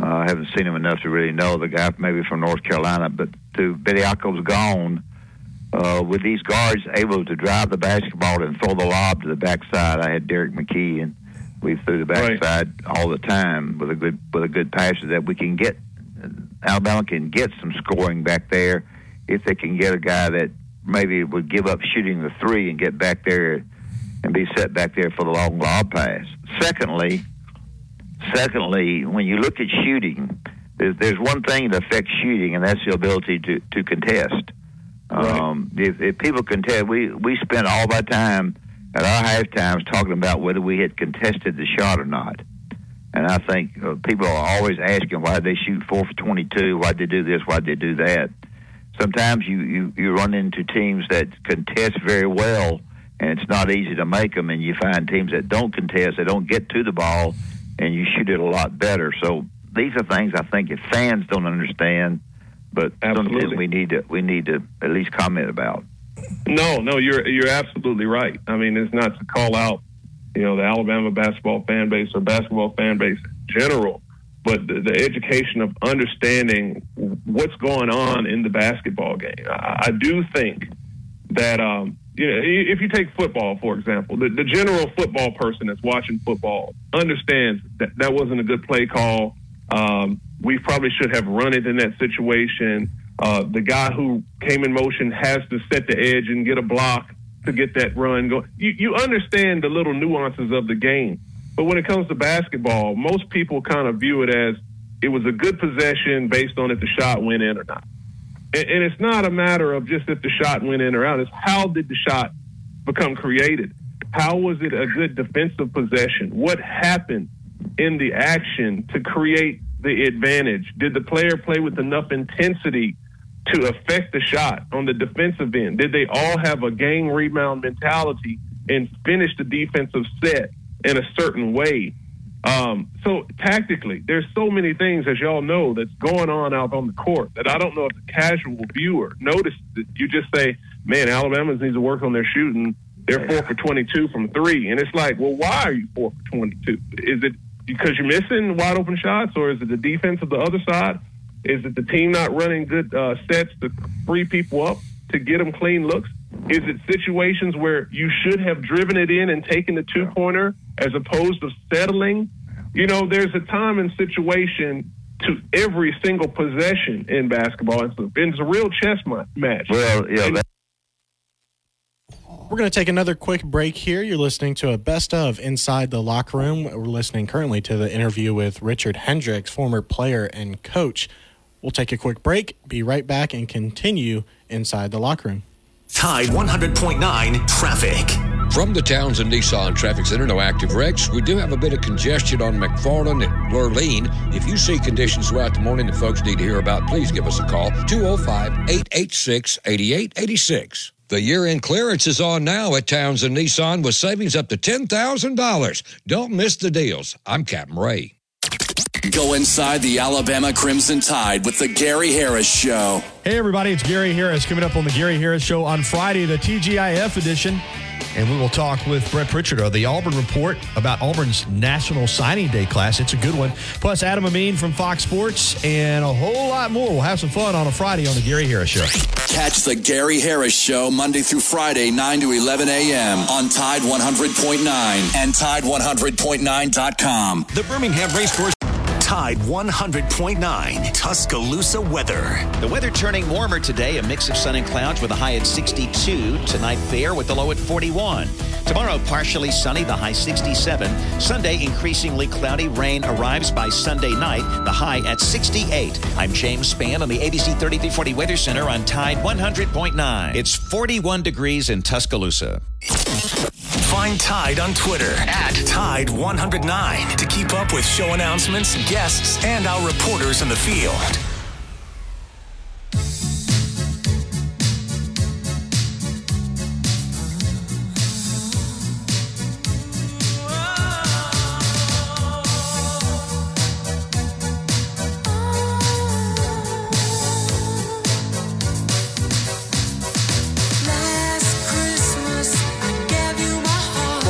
uh, I haven't seen him enough to really know the guy maybe from North Carolina, but to Bediako's gone. Uh, with these guards able to drive the basketball and throw the lob to the backside, I had Derrick McKey and we threw the backside all the time with a good with a good passer that we can get. Alabama can get some scoring back there if they can get a guy that maybe would give up shooting the three and get back there and be set back there for the long lob pass. Secondly, secondly, when you look at shooting, there's, there's one thing that affects shooting, and that's the ability to to contest. Um, if, if people contest, we we spend all our time at our half times talking about whether we had contested the shot or not. And I think uh, people are always asking why they shoot four for 22, why they do this, why they do that. Sometimes you, you, you run into teams that contest very well, and it's not easy to make them. And you find teams that don't contest, they don't get to the ball, and you shoot it a lot better. So these are things I think if fans don't understand, but something we need to we need to at least comment about. No, no, you're you're absolutely right. I mean, it's not to call out you know, the Alabama basketball fan base or basketball fan base in general, but the, the education of understanding what's going on in the basketball game. I, I do think that, um, you know, if you take football, for example, the, the general football person that's watching football understands that that wasn't a good play call. Um, we probably should have run it in that situation. Uh, the guy who came in motion has to set the edge and get a block to get that run going. You, you understand the little nuances of the game. But when it comes to basketball, most people kind of view it as it was a good possession based on if the shot went in or not. And, and it's not a matter of just if the shot went in or out. It's how did the shot become created? How was it a good defensive possession? What happened in the action to create the advantage? Did the player play with enough intensity to affect the shot on the defensive end? Did they all have a gang rebound mentality and finish the defensive set in a certain way? Um, so tactically, there's so many things, as y'all know, that's going on out on the court that I don't know if the casual viewer noticed. That you just say, "Man, Alabama needs to work on their shooting. They're four for 22 from three, and it's like, well, why are you four for 22? Is it because you're missing wide open shots, or is it the defense of the other side? Is it the team not running good uh, sets to free people up to get them clean looks? Is it situations where you should have driven it in and taken the two pointer as opposed to settling? You know, there's a time and situation to every single possession in basketball. It's a, it's a real chess match. Well, yeah, that, We're going to take another quick break here. You're listening to a best of Inside the Locker Room. We're listening currently to the interview with Richard Hendrix, former player and coach. We'll take a quick break, be right back, and continue Inside the Locker Room. Tide 100.9 traffic. From the towns Townsend Nissan Traffic Center, no active wrecks. We do have a bit of congestion on McFarland and Lurleen. If you see conditions throughout the morning that folks need to hear about, please give us a call 205 886 8886. The year end clearance is on now at towns Townsend Nissan with savings up to $10,000. Don't miss the deals. I'm Captain Ray. Go inside the Alabama Crimson Tide with the Gary Harris Show. Hey, everybody, it's Gary Harris coming up on the Gary Harris Show on Friday, the TGIF edition. And we will talk with Brett Pritchard of the Auburn Report about Auburn's National Signing Day class. It's a good one. Plus, Adam Amin from Fox Sports and a whole lot more. We'll have some fun on a Friday on the Gary Harris Show. Catch the Gary Harris Show Monday through Friday, 9 to 11 a.m. on Tide 100.9 and Tide100.9.com. The Birmingham Racecourse. Tide 100.9 Tuscaloosa weather. The weather turning warmer today, a mix of sun and clouds with a high at 62. Tonight, fair with the low at 41. Tomorrow, partially sunny, the high 67. Sunday, increasingly cloudy. Rain arrives by Sunday night, the high at 68. I'm James Spann on the ABC 3340 Weather Center on Tide 100.9. It's 41 degrees in Tuscaloosa. Find Tide on Twitter at Tide109 to keep up with show announcements, guests, and our reporters in the field.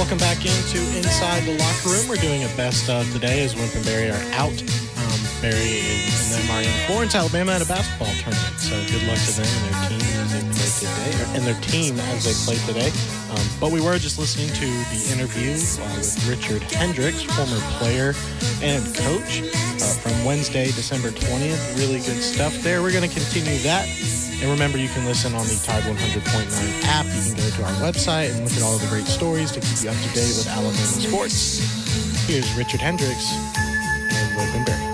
Welcome back into Inside the Locker Room. We're doing a best of today as Wimp and Barry are out. Um, Barry and them are in Florence, Alabama at a basketball tournament. So good luck to them and their team as they play today, and their team as they play today. Um, but we were just listening to the interview uh, with Richard Hendrix, former player and coach, uh, from Wednesday, December 20th. Really good stuff there. We're going to continue that. And remember, you can listen on the Tide 100.9 app. You can go to our website and look at all of the great stories to keep you up to date with Alabama sports. Here's Richard Hendrix and Logan Berry.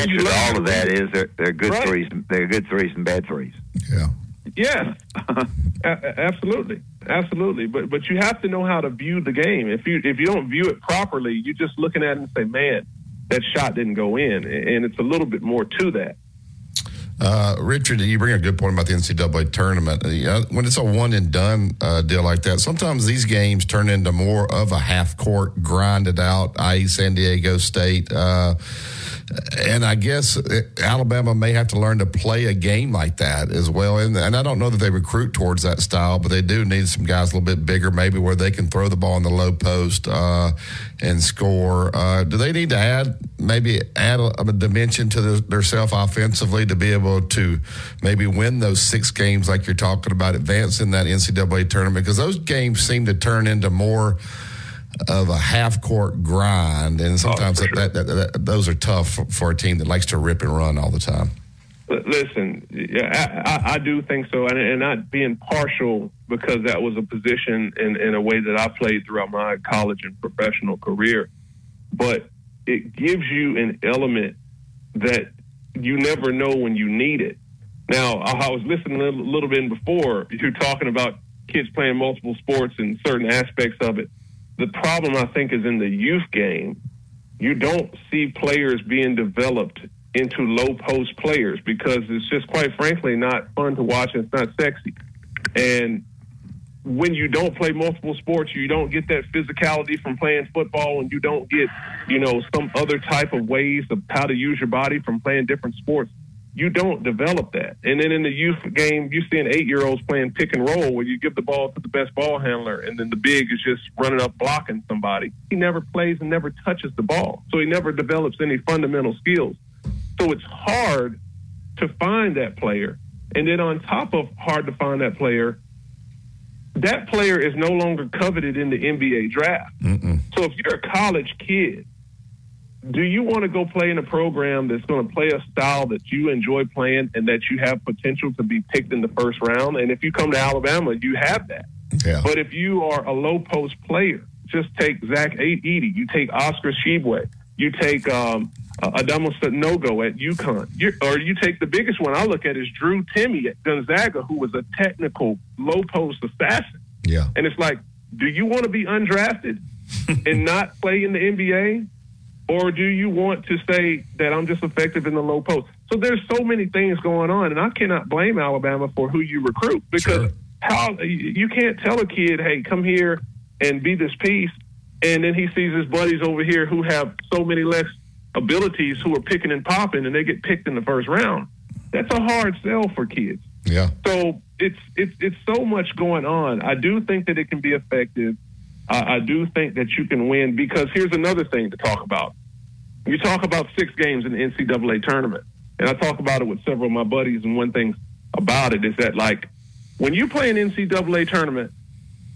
answer to all of that is they're, they're good Right. threes. They're good threes and bad threes. Yeah, A- absolutely, absolutely. But but you have to know how to view the game. If you if you don't view it properly, you're just looking at it and say, "Man, that shot didn't go in," and it's a little bit more to that. Uh, Richard, you bring a good point about the NCAA tournament. Uh, when it's a one and done uh, deal like that, sometimes these games turn into more of a half court, grinded out, i.e., San Diego State. Uh, and I guess uh, Alabama may have to learn to play a game like that as well. And, and I don't know that they recruit towards that style, but they do need some guys a little bit bigger, maybe where they can throw the ball in the low post uh, and score. Uh, do they need to add maybe add a, a dimension to their, their self offensively to be able to maybe win those six games like you're talking about, advancing that NCAA tournament? Because those games seem to turn into more of a half court grind, and oh, sometimes that, that, that, that, those are tough for, for a team that likes to rip and run all the time. Listen, yeah, I, I, I do think so, and, and not being partial because that was a position in, in a way that I played throughout my college and professional career. But it gives you an element that you never know when you need it. Now, I I was listening a little, little bit before you're talking about kids playing multiple sports and certain aspects of it. The problem, I think, is in the youth game. You don't see players being developed into low post players because it's just quite frankly not fun to watch it's not sexy. And when you don't play multiple sports, you don't get that physicality from playing football and you don't get, you know, some other type of ways of how to use your body from playing different sports. You don't develop that. And then in the youth game, you're seeing eight year olds playing pick and roll where you give the ball to the best ball handler and then the big is just running up blocking somebody. He never plays and never touches the ball. So he never develops any fundamental skills. So it's hard to find that player. And then on top of hard to find that player, that player is no longer coveted in the NBA draft. So if you're a college kid, do you want to go play in a program that's going to play a style that you enjoy playing and that you have potential to be picked in the first round? And if you come to Alabama, you have that. But if you are a low post player, just take Zach Edey, you take Oscar Tshiebwe, you take um, uh, Adama Sanogo at UConn, you, or you take the biggest one I look at is Drew Timme at Gonzaga, who was a technical low post assassin. Yeah. And it's like, do you want to be undrafted and not play in the NBA? Or do you want to say that I'm just effective in the low post? So there's so many things going on, and I cannot blame Alabama for who you recruit because how you can't tell a kid, hey, come here and be this piece, and then he sees his buddies over here who have so many less abilities who are picking and popping, and they get picked in the first round. That's a hard sell for kids. Yeah. So it's it's it's so much going on. I do think that it can be effective. I I do think that you can win because here's another thing to talk about. You talk about six games in the NCAA tournament, and I talk about it with several of my buddies. And one thing about it is that like when you play an NCAA tournament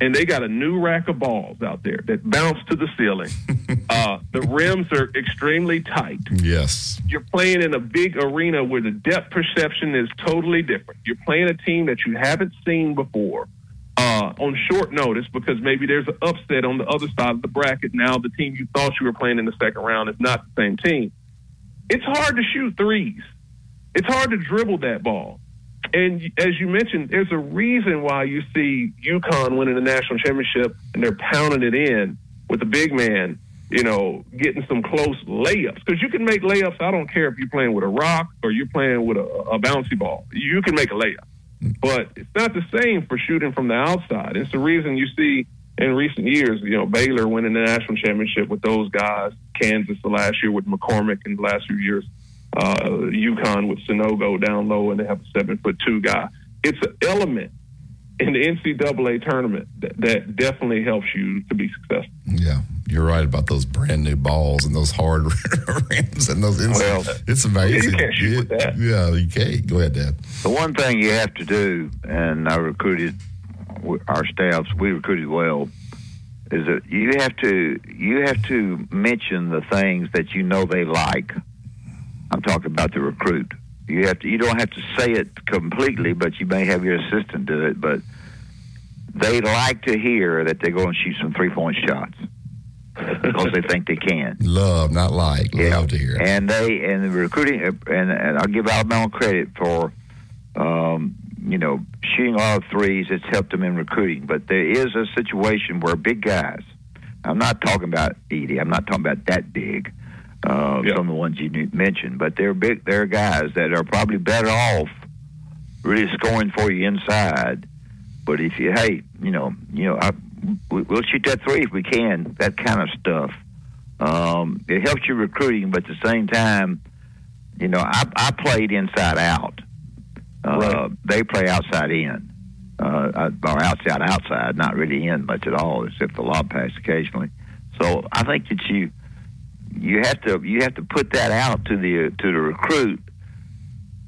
and they got a new rack of balls out there that bounce to the ceiling, uh, the rims are extremely tight. Yes. You're playing in a big arena where the depth perception is totally different. You're playing a team that you haven't seen before uh, on short notice because maybe there's an upset on the other side of the bracket. Now the team you thought you were playing in the second round is not the same team. It's hard to shoot threes. It's hard to dribble that ball. And as you mentioned, there's a reason why you see UConn winning the national championship and they're pounding it in with the big man, you know, getting some close layups. Because you can make layups. I don't care if you're playing with a rock or you're playing with a, a bouncy ball. You can make a layup. But it's not the same for shooting from the outside. It's the reason you see in recent years, you know, Baylor winning the national championship with those guys, Kansas the last year with McCormack in the last few years, uh, UConn with Sanogo down low, and they have a seven foot two guy. It's an element in the NCAA tournament that, that definitely helps you to be successful. Yeah, you're right about those brand new balls and those hard rims and those. Ins- Well, it's amazing. you can't shoot yeah, with that. Yeah, you can't. Go ahead, Dad. The one thing you have to do, and I recruited our staffs, we recruited well, is that you have to you have to mention the things that you know they like. I'm talking about the recruit. You have to. You don't have to say it completely, but you may have your assistant do it. But they like to hear that they're going to shoot some three point shots because they think they can. Love, not like. Love to hear it. And they and the recruiting and, and I'll give Alabama credit for um, you know shooting a lot of threes. It's helped them in recruiting. But there is a situation where big guys. I'm not talking about Edey. I'm not talking about that big. Uh, Some of the ones you mentioned, but they're big. They're guys that are probably better off really scoring for you inside. But if you, hey, you know, you know, I, we- we'll shoot that three if we can. That kind of stuff Um, it helps you recruiting, but at the same time, you know, I, I played inside out. Uh, They play outside in, uh, or outside outside, not really in much at all, except the lob pass occasionally. So I think that you you have to you have to put that out to the to the recruit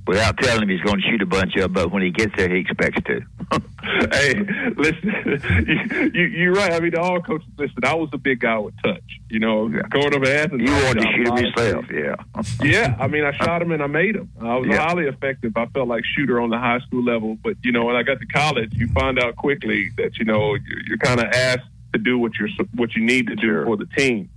without telling him he's going to shoot a bunch of, but when he gets there, he expects to. hey, listen, you, you, you're right. I mean, all coaches, listen, I was a big guy with touch. You know, going up Athens. You wanted to shoot him yourself, yeah. yeah, I mean, I shot him and I made him. I was Yeah. highly effective. I felt like shooter on the high school level. But, you know, when I got to college, you find out quickly that, you know, you're, you're kind of asked to do what you're what you need to do for the team.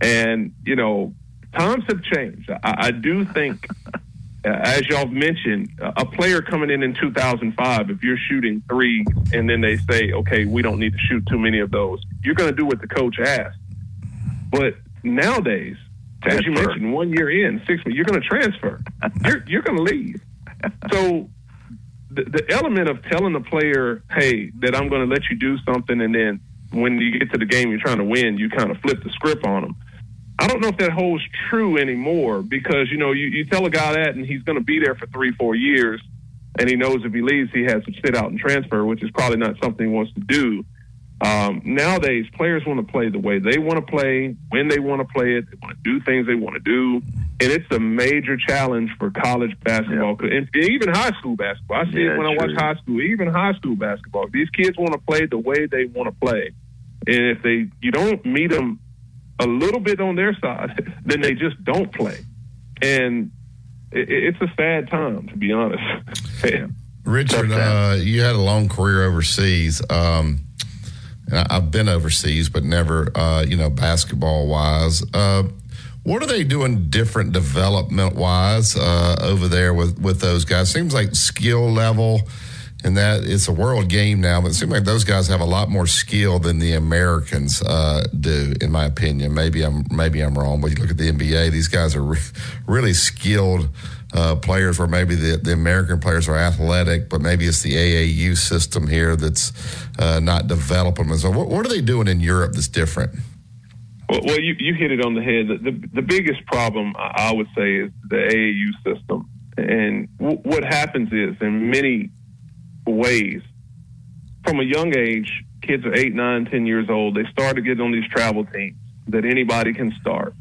And, you know, times have changed. I, I do think, as y'all mentioned, a player coming in in 2005, if you're shooting three and then they say, okay, we don't need to shoot too many of those, you're going to do what the coach asks. But nowadays, as you mentioned, one year in, six months, you're going to transfer. you're you're going to leave. So the, the element of telling the player, hey, that I'm going to let you do something, and then when you get to the game, you're trying to win, you kind of flip the script on them. I don't know if that holds true anymore because you know you, you tell a guy that and he's going to be there for three four years, and he knows if he leaves he has to sit out and transfer, which is probably not something he wants to do. Um, nowadays, players want to play the way they want to play, when they want to play it, they want to do things they want to do, and it's a major challenge for college basketball and even high school basketball. I see Yeah, it when I watch high school, even high school basketball. These kids want to play the way they want to play, and if they you don't meet them a little bit on their side, then they just don't play, and it, it's a sad time to be honest. Richard, uh, you had a long career overseas. Um, I- I've been overseas, but never, uh, you know, basketball wise. Uh, what are they doing different development wise uh, over there with, with those guys? Seems like skill level and that it's a world game now, but it seems like those guys have a lot more skill than the Americans uh, do, in my opinion. Maybe I'm maybe I'm wrong, but you look at the NBA; these guys are re- really skilled uh, players. Where maybe the, the American players are athletic, but maybe it's the AAU system here that's uh, not developing them. So, what, what are they doing in Europe that's different? Well, well you, you hit it on the head. The, the, the biggest problem, I would say, is the AAU system. And w- what happens is, in many ways, from a young age, kids are eight, nine, ten years old. They start to get on these travel teams that anybody can start.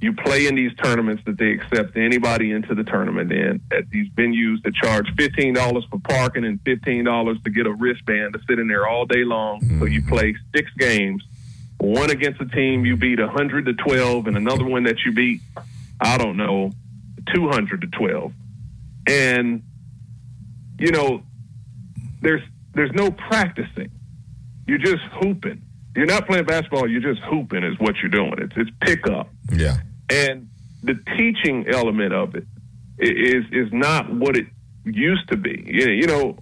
You play in these tournaments that they accept anybody into the tournament in at these venues that charge fifteen dollars for parking and fifteen dollars to get a wristband to sit in there all day long. So you mm-hmm. play six games one against a team you beat 100 to 12 and another one that you beat i don't know 200 to 12 and you know there's there's no practicing you're just hooping you're not playing basketball you're just hooping is what you're doing it's it's pickup Yeah. and the teaching element of it is is not what it used to be. You know, you know,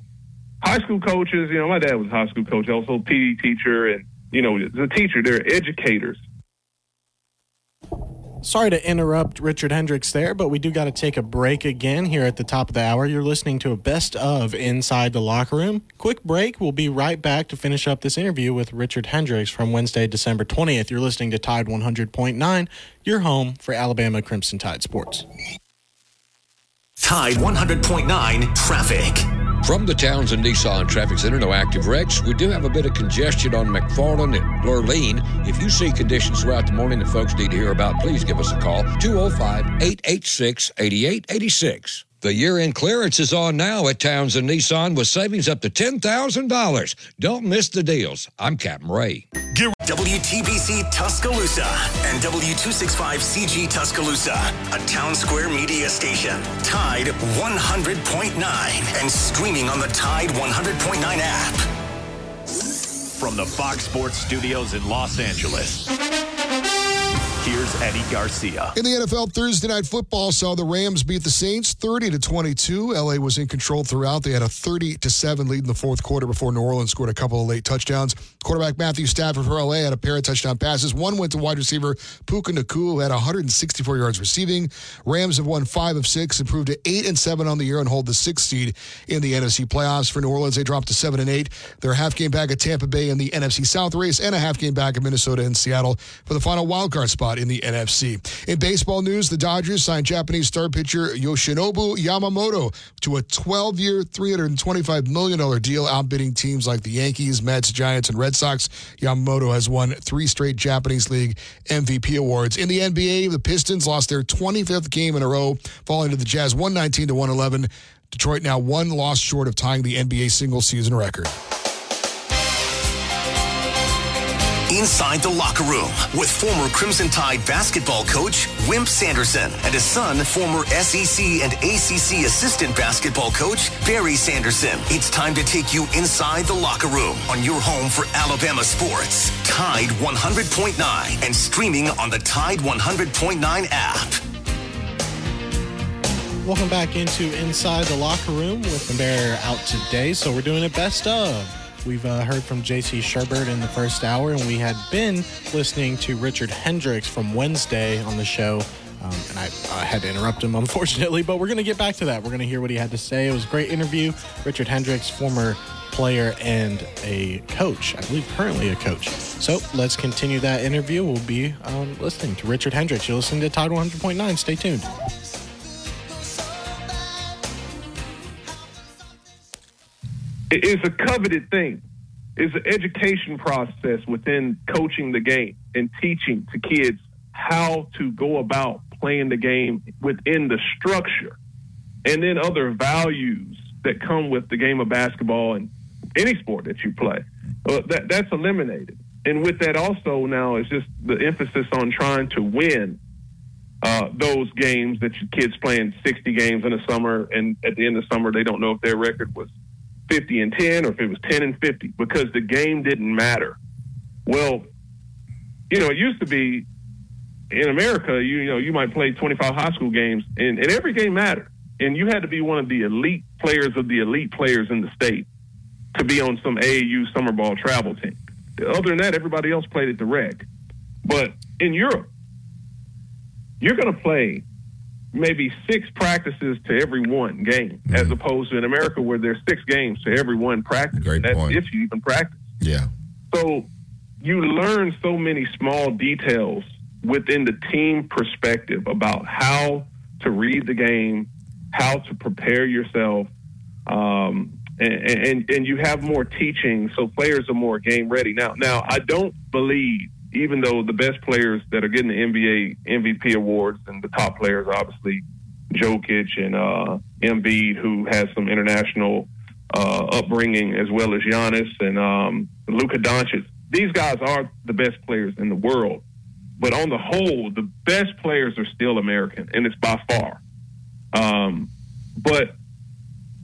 high school coaches. You know, my dad was a high school coach, also a PE teacher, and you know, the teacher. They're educators. Sorry to interrupt Richard Hendrix there, but we do got to take a break again here at the top of the hour. You're listening to a best of Inside the Locker Room. Quick break. We'll be right back to finish up this interview with Richard Hendrix from Wednesday, December 20th. You're listening to Tide 100.9, your home for Alabama Crimson Tide sports. Tide 100.9 traffic. From the Townsend Nissan Traffic Center, no active wrecks. We do have a bit of congestion on McFarland and Lurleen. If you see conditions throughout the morning that folks need to hear about, please give us a call 205 886 8886. The year end clearance is on now at Townsend Nissan with savings up to $10,000. Don't miss the deals. I'm Captain Ray. WTBC Tuscaloosa and W265CG Tuscaloosa, a town square media station. Tide 100.9 and streaming on the Tide 100.9 app. From the Fox Sports Studios in Los Angeles, here's Eddie Garcia. In the NFL, Thursday night football saw the Rams beat the Saints 30 to 22. LA was in control throughout. They had a 30 to 7 lead in the fourth quarter before New Orleans scored a couple of late touchdowns. Quarterback Matthew Stafford for LA had a pair of touchdown passes. One went to wide receiver Puka Nacua, who had 164 yards receiving. Rams have won five of six, improved to eight and seven on the year, and hold the sixth seed in the NFC playoffs. For New Orleans, they dropped to seven and eight. They're a half game back at Tampa Bay in the NFC South race, and a half game back at Minnesota and Seattle for the final wild card spot spot in the NFC. In baseball news, the Dodgers signed Japanese star pitcher Yoshinobu Yamamoto to a 12 year, $325 million deal, outbidding teams like the Yankees, Mets, Giants, and Red Sox. Yamamoto has won three straight Japanese League MVP awards. In the NBA, the Pistons lost their 25th game in a row, falling to the Jazz 119 to 111. Detroit now one loss short of tying the NBA single season record. Inside the locker room with former Crimson Tide basketball coach Wimp Sanderson and his son, former SEC and ACC assistant basketball coach Barry Sanderson. It's time to take you inside the locker room on your home for Alabama sports. Tide 100.9 and streaming on the Tide 100.9 app. Welcome back into Inside the Locker Room with the Bear out today. So we're doing a best of. We've uh, heard from JC Shurburtt in the first hour, and we had been listening to Richard Hendrix from Wednesday on the show. Um, and I, I had to interrupt him, unfortunately, but we're going to get back to that. We're going to hear what he had to say. It was a great interview. Richard Hendrix, former player and a coach, I believe currently a coach. So let's continue that interview. We'll be um, listening to Richard Hendrix. You're listening to Tide 100.9. Stay tuned. It is a coveted thing. It's an education process within coaching the game and teaching to kids how to go about playing the game within the structure and then other values that come with the game of basketball and any sport that you play. Uh, that, that's eliminated. And with that also now is just the emphasis on trying to win uh, those games that your kids playing 60 games in the summer and at the end of the summer they don't know if their record was 50 and 10 or if it was 10 and 50 because the game didn't matter. Well, you know, it used to be in America, you, you know, you might play 25 high school games and, and every game mattered. And you had to be one of the elite players of the elite players in the state to be on some AAU summer ball travel team. Other than that, everybody else played at the rec. But in Europe, you're going to play maybe six practices to every one game, as opposed to in America where there's six games to every one practice. Great that's point. if you even practice. Yeah. So you learn so many small details within the team perspective about how to read the game, how to prepare yourself, um, and, and and you have more teaching, so players are more game ready now. Now I don't believe, even though the best players that are getting the NBA MVP awards and the top players, obviously Jokic and uh, Embiid, who has some international uh, upbringing, as well as Giannis and um, Luka Doncic. These guys are the best players in the world, but on the whole, the best players are still American, and it's by far. Um, but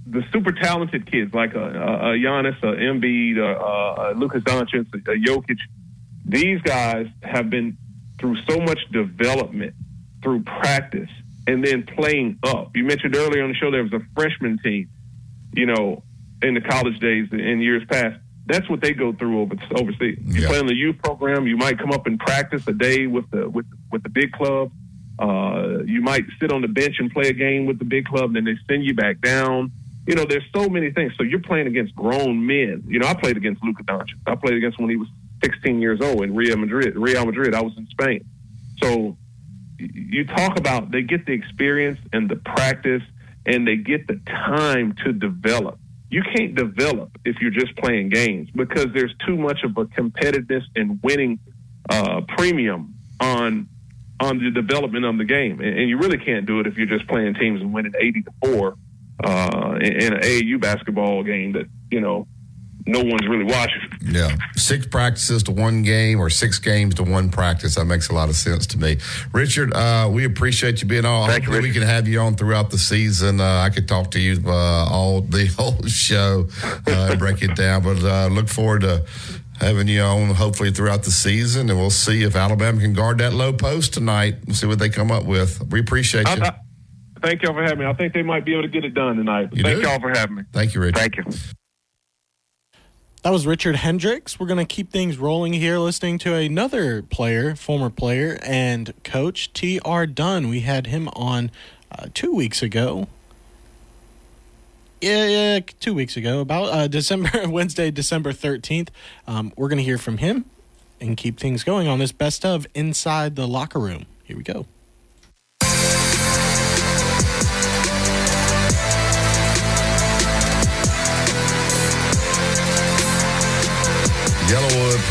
the super talented kids like a, a, a Giannis, a Embiid, a, a Luka Doncic, a Jokic, these guys have been through so much development through practice and then playing up. You mentioned earlier on the show there was a freshman team, you know, in the college days in years past. That's what they go through over overseas. You play in the youth program. You might come up and practice a day with the with with the big club. Uh, you might sit on the bench and play a game with the big club, and then they send you back down. You know, there's so many things. So you're playing against grown men. You know, I played against Luka Doncic. I played against when he was 16 years old in Real Madrid. Real Madrid. I was in Spain. So you talk about they get the experience and the practice, and they get the time to develop. You can't develop if you're just playing games because there's too much of a competitiveness and winning uh, premium on on the development of the game, and, and you really can't do it if you're just playing teams and winning 80 to four uh, in, in an AAU basketball game that you know no one's really watching. Yeah. Six practices to one game or six games to one practice. That makes a lot of sense to me. Richard, uh, we appreciate you being on. Hopefully we can have you on throughout the season. Uh, I could talk to you uh, all the whole show uh, and break it down, but uh, look forward to having you on hopefully throughout the season, and we'll see if Alabama can guard that low post tonight and see what they come up with. We appreciate you. I, I, thank y'all for having me. I think they might be able to get it done tonight. You thank do? y'all for having me. Thank you, Richard. Thank you. That was Richard Hendrix. We're going to keep things rolling here, listening to another player, former player and coach, T.R. Dunn. We had him on uh, two weeks ago. Yeah, yeah, two weeks ago, about uh, December, Wednesday, December 13th. Um, we're going to hear from him and keep things going on this best of inside the locker room. Here we go.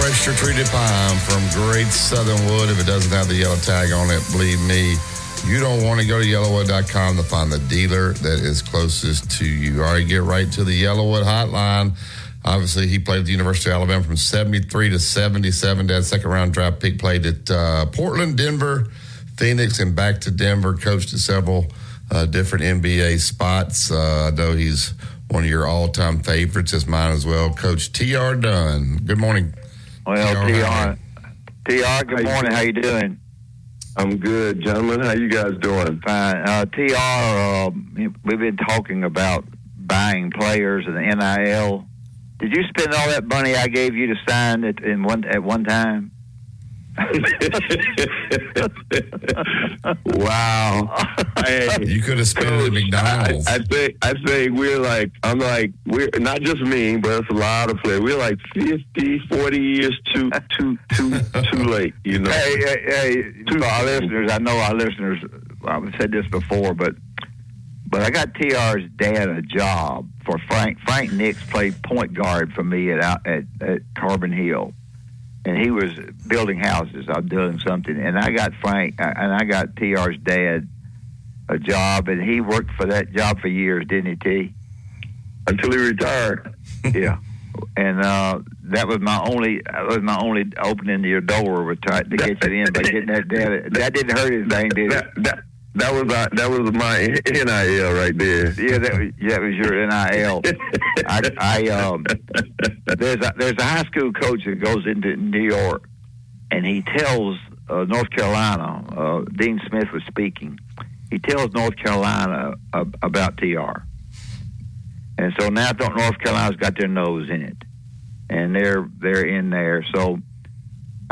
Pressure treated pine from Great Southern Wood. If it doesn't have the yellow tag on it, believe me, you don't want to go to yellowwood.com to find the dealer that is closest to you. All right, get right to the Yellowwood hotline. Obviously, he played at the University of Alabama from 73 to 77. That second round draft pick played at uh, Portland, Denver, Phoenix, and back to Denver. Coached at several uh, different NBA spots. Uh, I know he's one of your all time favorites, as mine as well. Coach T.R. Dunn. Good morning. Well, TR. TR, good morning. How you doing? I'm good, gentlemen. How you guys doing? Fine. Uh, TR, uh, we've been talking about buying players and the NIL. Did you spend all that money I gave you to sign at in one at one time? wow. Hey, You could have spent it at McDonald's. I, I think I think we're like I'm like we're not just me, but it's a lot of players. We're like 50, 40 years too too too too late. You know. Hey, hey, hey, to our listeners, I know our listeners. I've said this before, but but I got TR's dad a job for Frank. Frank Nix played point guard for me at at, at Carbon Hill, and he was building houses. I was doing something, and I got Frank and I got TR's dad a job, and he worked for that job for years, didn't he, T? Until he retired. yeah. And uh, that was my only that was my only opening to your door was trying to get you in by getting that dad. That didn't hurt his name, did it? That, that, that was uh, that was my nil right there. Yeah, that was, yeah, was your NIL. I, I um, there's a, there's a high school coach that goes into New York, and he tells uh, North Carolina. Uh, Dean Smith was speaking. He tells North Carolina uh, about TR, and so now North Carolina's got their nose in it, and they're they're in there. So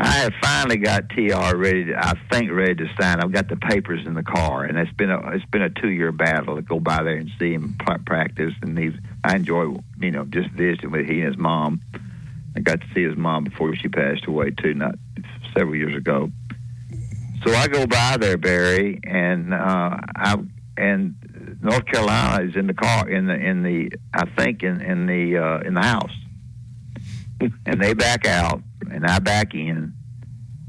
I have finally got TR ready. To, I think ready to sign. I've got the papers in the car, and it's been a it's been a two year battle to go by there and see him practice. And he's I enjoy you know just visiting with he and his mom. I got to see his mom before she passed away too, not several years ago. So I go by there, Barry, and uh, I and North Carolina is in the car in the in the I think in in the uh, in the house, and they back out, and I back in,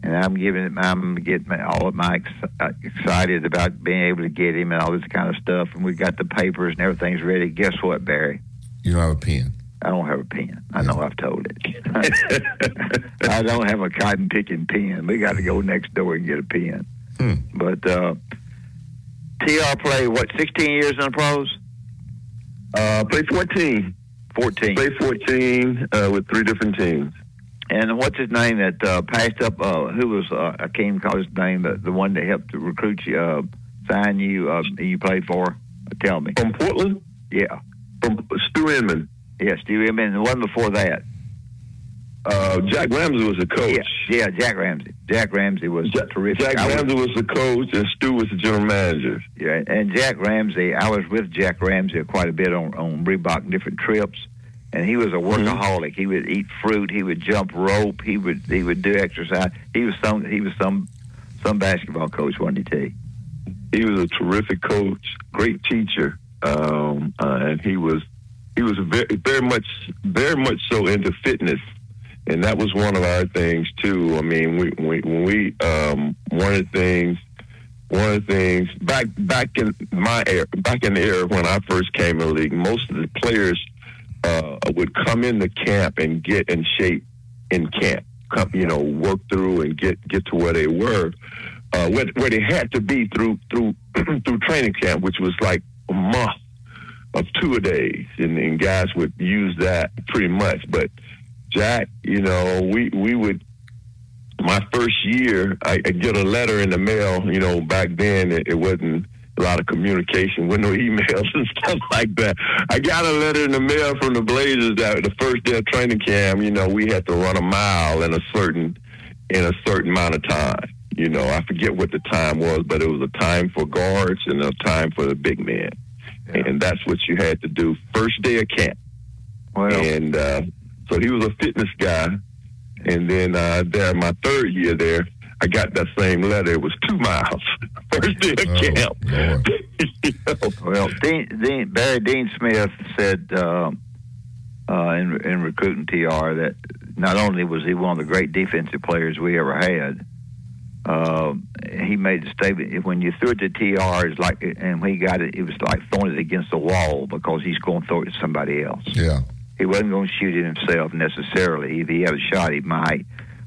and I'm giving it. I'm getting all of my ex- uh, excited about being able to get him and all this kind of stuff, and we got the papers and everything's ready. Guess what, Barry? You don't have a pen. I don't have a pen. I know I've told it. I don't have a cotton picking pen. We got to go next door and get a pen. But uh, TR played what 16 years in the pros? Uh, played 14. 14. Played 14 uh, with three different teams. And what's his name that uh, passed up? Uh, who was uh, I can't even call his name, but the one that helped to recruit you, uh, sign you, uh, you played for. Tell me. From Portland? Yeah. From Stu Inman. Yeah, Stu Inman. And the one before that. Uh, Jack Ramsay was the coach. Yeah, yeah, Jack Ramsay. Jack Ramsay was terrific. Jack I Ramsay was the coach, and Stu was the general manager. Yeah, and Jack Ramsay, I was with Jack Ramsay quite a bit on on Reebok different trips, and he was a workaholic. He would eat fruit. He would jump rope. He would he would do exercise. He was some he was some some basketball coach, wasn't he? T? He was a terrific coach, great teacher, um, uh, and he was he was very very much very much so into fitness, and that was one of our things too. I mean, we, we when we um, one of the things one of the things back back in my era, back in the era when I first came in the league, most of the players uh, would come into camp and get in shape in camp. Come, you know, work through and get get to where they were, uh, where, where they had to be through through through training camp, which was like a month of two a days, and, and guys would use that pretty much. But Jack, you know, we we would my first year, I, I get a letter in the mail. You know, back then it, it wasn't a lot of communication with no emails and stuff like that. I got a letter in the mail from the Blazers that the first day of training camp, you know, we had to run a mile in a certain in a certain amount of time. You know, I forget what the time was, but it was a time for guards and a time for the big men, and that's what you had to do first day of camp. And uh, so he was a fitness guy, And then uh, there, my third year there, I got that same letter. It was two miles. First day of camp. You know? Well, Dean, Dean, Barry Dean Smith said uh, uh, in, in recruiting TR that not only was he one of the great defensive players we ever had, uh, he made the statement when you threw it to TR, it's like, and when he got it, it was like throwing it against the wall because he's going to throw it to somebody else. Yeah. He wasn't going to shoot it himself necessarily. If he had a shot, he might,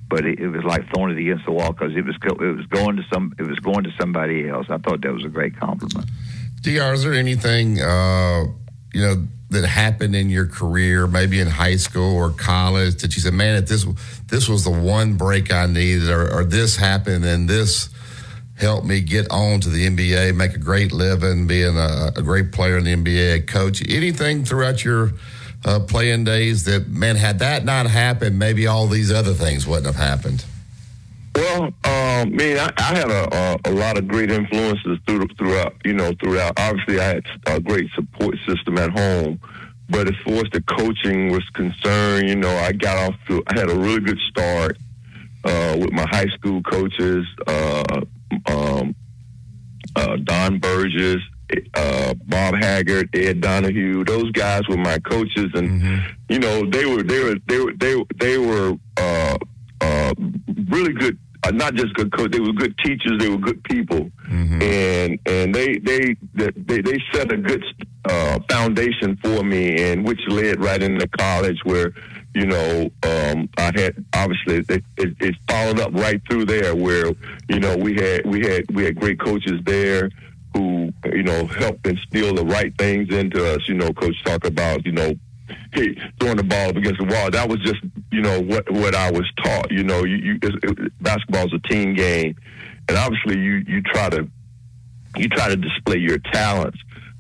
but it, it was like throwing it against the wall because it was it was going to some it was going to somebody else. I thought that was a great compliment. Dr. Is there anything uh, you know that happened in your career, maybe in high school or college, that you said, "Man, if this this was the one break I needed, or, or this happened, and this helped me get on to the NBA, make a great living, being a, a great player in the NBA, a coach." Anything throughout your uh, playing days that, man, had that not happened, maybe all these other things wouldn't have happened. Well, um, mean, I, I had a, a, a lot of great influences through, throughout. You know, throughout. Obviously, I had a great support system at home, but as far as the coaching was concerned, you know, I got off to. I had a really good start uh, with my high school coaches, uh, um, uh, Don Burgess, uh, Bob Haggard, Ed Donahue. Those guys were my coaches, and you know, they were they were they were they were, they were uh, uh, really good. Uh, not just good coaches; they were good teachers. They were good people, and and they they they they set a good uh, foundation for me, and which led right into college, where you know um, I had obviously it, it, it followed up right through there, where you know we had we had we had great coaches there who you know helped instill the right things into us. You know, coach talk about you know hey, throwing the ball up against the wall. That was just, you know, what what I was taught. You know, you, you it, it, basketball is a team game, and obviously you you try to you try to display your talents,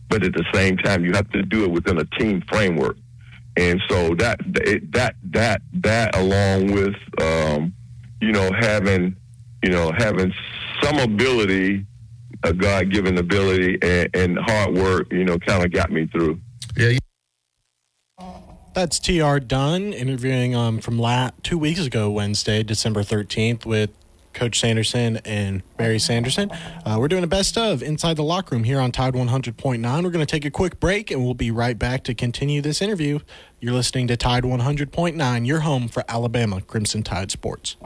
but at the same time you have to do it within a team framework. And so that it, that that that along with um, you know having you know having some ability, a God given ability, and, and hard work, you know, kind of got me through. Yeah. That's TR Dunn interviewing um, from la- two weeks ago, Wednesday, December 13th, with Coach Sanderson and Mary Sanderson. Uh, we're doing a best of inside the locker room here on Tide 100.9. We're going to take a quick break and we'll be right back to continue this interview. You're listening to Tide 100.9, your home for Alabama Crimson Tide Sports.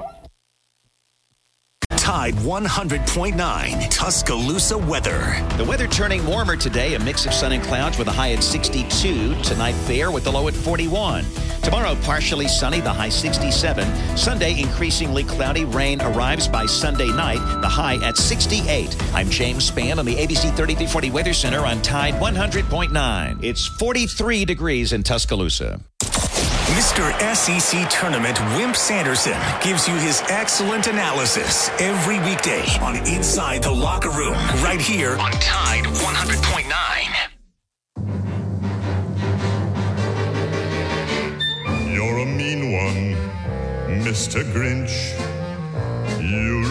Tide 100.9 Tuscaloosa weather. The weather turning warmer today, a mix of sun and clouds with a high at 62. Tonight, fair with the low at 41. Tomorrow, partially sunny, the high 67. Sunday, increasingly cloudy. Rain arrives by Sunday night, the high at 68. I'm James Spann on the ABC 3340 Weather Center on Tide 100.9. It's 43 degrees in Tuscaloosa. Mr. SEC Tournament Wimp Sanderson gives you his excellent analysis every weekday on Inside the Locker Room, right here on Tide 100.9. You're a mean one, Mr. Grinch. You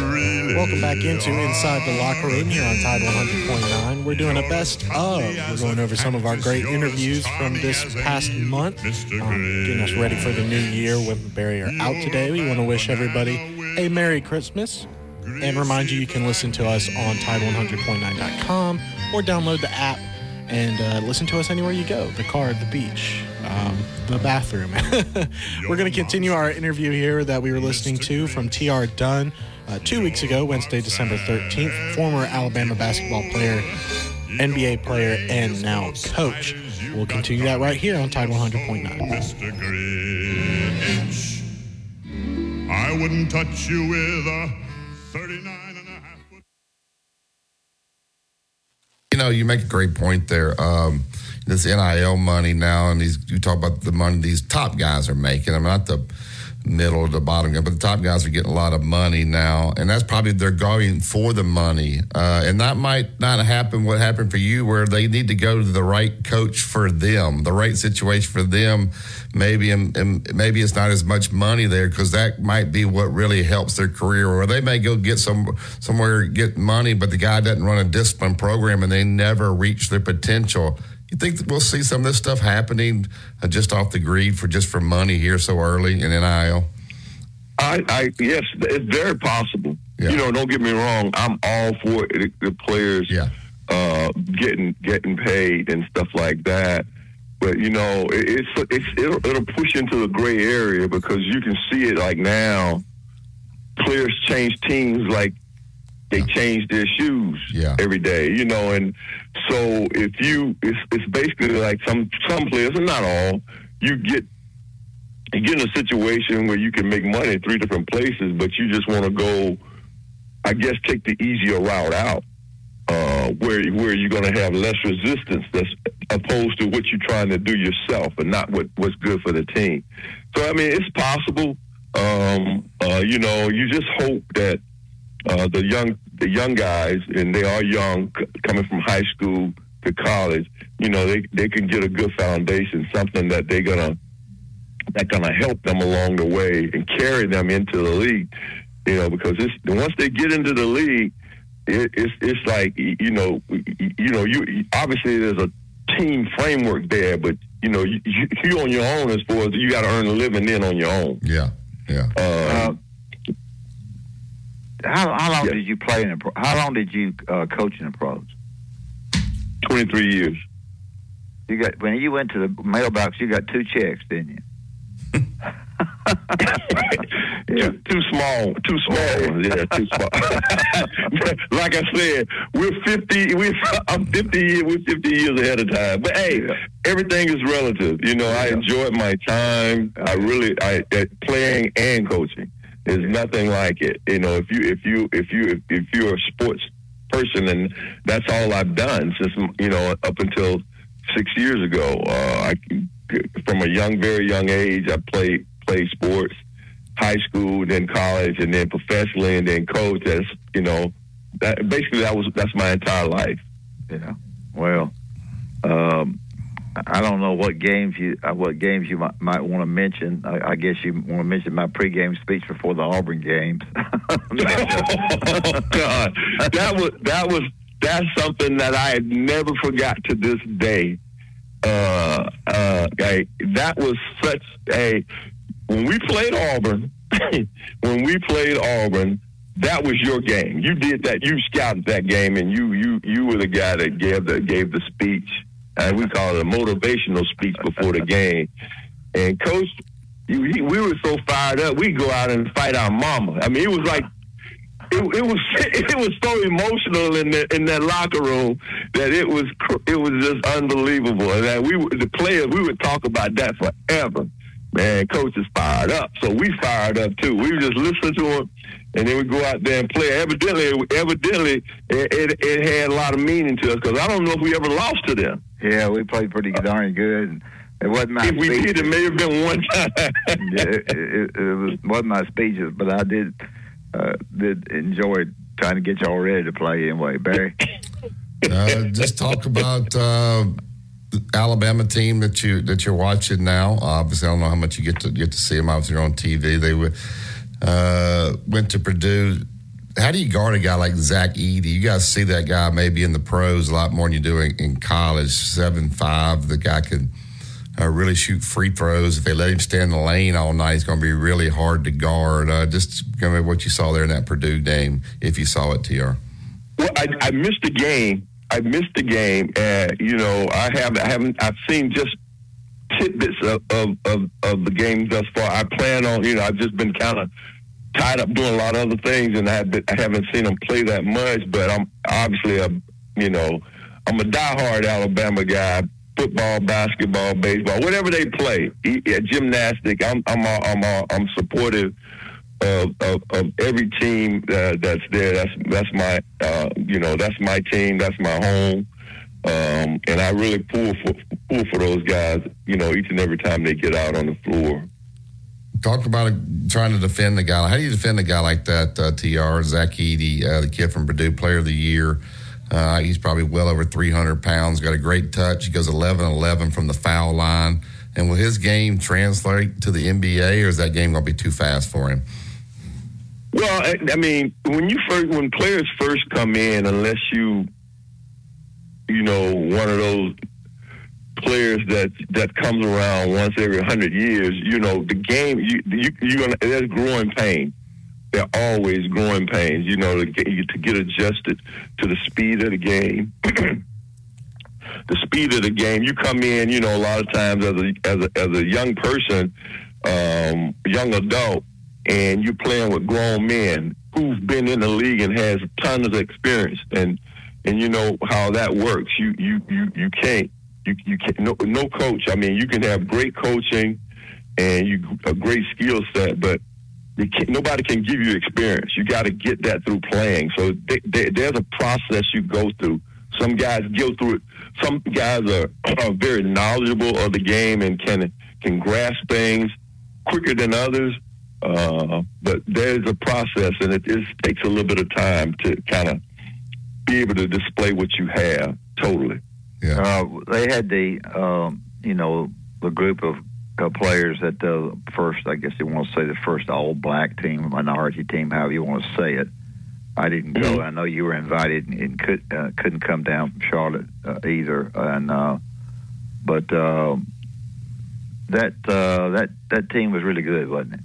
Welcome back into Inside the Locker Room here on Tide 100.9. We're doing a best of. We're going over some of our great interviews from this past month, um, getting us ready for the new year with Barry are out today. We want to wish everybody a Merry Christmas and remind you you can listen to us on Tide100.9.com or download the app and uh, listen to us anywhere you go the car, the beach, um, the bathroom. We're going to continue our interview here that we were listening to from TR Dunn uh, two weeks ago, Wednesday, December 13th. Former Alabama basketball player, NBA player, and now coach. We'll continue that right here on Tide 100.9. Mr. Grinch. I wouldn't touch you with a 39 and a half. foot. You know, you make a great point there. Um, this NIL money now, and these you talk about the money these top guys are making. I'm not the middle the bottom guy, but the top guys are getting a lot of money now, and that's probably they're going for the money. Uh, and that might not happen. What happened for you, where they need to go to the right coach for them, the right situation for them. Maybe and, and maybe it's not as much money there because that might be what really helps their career. Or they may go get some somewhere get money, but the guy doesn't run a discipline program, and they never reach their potential. You think that we'll see some of this stuff happening uh, just off the greed for just for money here so early in NIL? I, I yes, it's very possible. You know, don't get me wrong. I'm all for it, the players uh, getting getting paid and stuff like that. But you know, it, it's it's it'll, it'll push into the gray area because you can see it like now. Players change teams like they change their shoes every day, you know, and so if you, it's, it's basically like some some players, and not all, you get you get in a situation where you can make money in three different places, but you just want to go, I guess, take the easier route out, uh, where where you're going to have less resistance, that's opposed to what you're trying to do yourself, and not what what's good for the team. So I mean, it's possible. Um, uh, you know, you just hope that uh, the young the young guys, and they are young, c- coming from high school to college. You know, they they can get a good foundation, something that they're gonna that gonna help them along the way and carry them into the league. You know, because it's once they get into the league, it, it's it's like you know y- y- you know you obviously there's a team framework there, but you know you, you you on your own as far as you got to earn a living in on your own. Yeah, yeah. Uh, How, how long did you play in the pro? How long did you uh, coach in the pros? Twenty three years. You got when you went to the mailbox, you got two checks, didn't you? Too, too small, too small ones. Yeah, too small. like I said, we're fifty. We're I'm fifty. years- We're fifty years ahead of time. But hey, everything is relative. You know, I enjoyed my time. I really, I playing and coaching. There's nothing like it. You know, if you if you if you if, you're a sports person, and that's all I've done since you know up until six years ago. Uh, I from a young, very young age, I played played sports, high school, then college, and then professionally, and then coach. That's you know, that basically that was that's my entire life. Yeah. Well, um, I don't know what games you uh, what games you might, might want to mention. I, I guess you want to mention my pregame speech before the Auburn games. oh God, that was that was that's something that I had never forgot to this day. Uh, uh, like, that was such a when we played Auburn. when we played Auburn, that was your game. You did that. You scouted that game, and you you you were the guy that gave the gave the speech. And we call it a motivational speech before the game. And coach, we were so fired up, we go out and fight our mama. I mean, it was like it, it was it was so emotional in the, in that locker room that it was it was just unbelievable. And that we the players we would talk about that forever. Man, coach is fired up, so we fired up too. We just listen to him, and then we go out there and play. Evidently, evidently, it, it, it had a lot of meaning to us because I don't know if we ever lost to them. yeah, we played pretty darn good. And it wasn't my If we speech. did, it may have been one time. yeah, it, it, it was, wasn't my speeches, but I did uh, did enjoy trying to get y'all ready to play anyway, Barry. Uh, just talk about uh, the Alabama team that you that you're watching now. Obviously, I don't know how much you get to get to see them. Obviously, you're on TV. They were, uh, went to Purdue. How do you guard a guy like Zach Edey? You guys see that guy maybe in the pros a lot more than you do in, in college. Seven five, the guy can uh, really shoot free throws. If they let him stay in the lane all night, it's going to be really hard to guard. Uh, just kind of what you saw there in that Purdue game, if you saw it, Tr. Well, I, I missed the game. I missed the game, and you know, I haven't, I haven't, I've seen just tidbits of, of, of, of the game thus far. I plan on, you know, I've just been kind of tied up doing a lot of other things, and I, have been, I haven't seen them play that much. But I'm obviously, a, you know, I'm a diehard Alabama guy. Football, basketball, baseball, whatever they play, yeah, gymnastic. I'm, I'm, all, I'm, all, I'm supportive of, of, of every team uh, that's there. That's that's my uh, you know that's my team. That's my home, um, and I really pull for pull for those guys. You know, each and every time they get out on the floor. Talk about trying to defend the guy. How do you defend a guy like that, uh, TR? Zach Edey, uh, the kid from Purdue, player of the year. Uh, he's probably well over 300 pounds, got a great touch. He goes 11 11 from the foul line. And will his game translate to the NBA, or is that game going to be too fast for him? Well, I, I mean, when you first when players first come in, unless you you know one of those players that that comes around once every hundred years. You know, the game you you you're gonna there's growing pain. They're always growing pains. You know, to get, to get adjusted to the speed of the game. the speed of the game. You come in, you know, a lot of times as a as a, as a young person, um, young adult, and you're playing with grown men who've been in the league and has tons of experience, and and you know how that works. You you you you can't you you can't no no coach. I mean, you can have great coaching and you a great skill set, but nobody can give you experience. You got to get that through playing. So th- th- there's a process you go through. Some guys go through it. Some guys are, are very knowledgeable of the game and can can grasp things quicker than others. Uh, but there's a process, and it just takes a little bit of time to kind of be able to display what you have totally. Uh, they had the, um, you know, the group of uh, players that the first, I guess you want to say the first all black team, minority team, however you want to say it. I didn't go. I know you were invited and, and could, uh, couldn't come down from Charlotte uh, either. And uh, but uh, that uh, that that team was really good, wasn't it?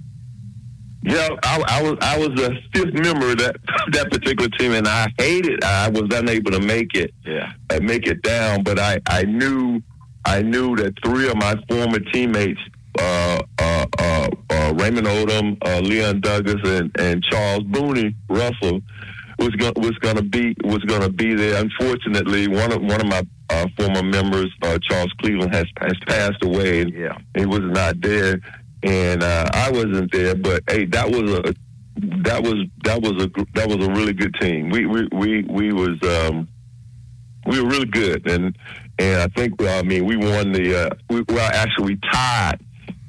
Yeah, I, I was I was a fifth member of that that particular team, and I hated. I was unable to make it. Yeah, uh, make it down. But I I knew I knew that three of my former teammates, uh, uh, uh, uh, Raymond Odom, uh, Leon Douglas, and, and Charles Booney Russell, was going was going to be was going to be there. Unfortunately, one of one of my uh, former members, uh, Charles Cleveland, has has passed away, yeah. he was not there, and uh, I wasn't there. But hey, that was a that was that was a that was a really good team. We we we we was um, we were really good, and and I think uh, I mean we won the uh, we well actually we tied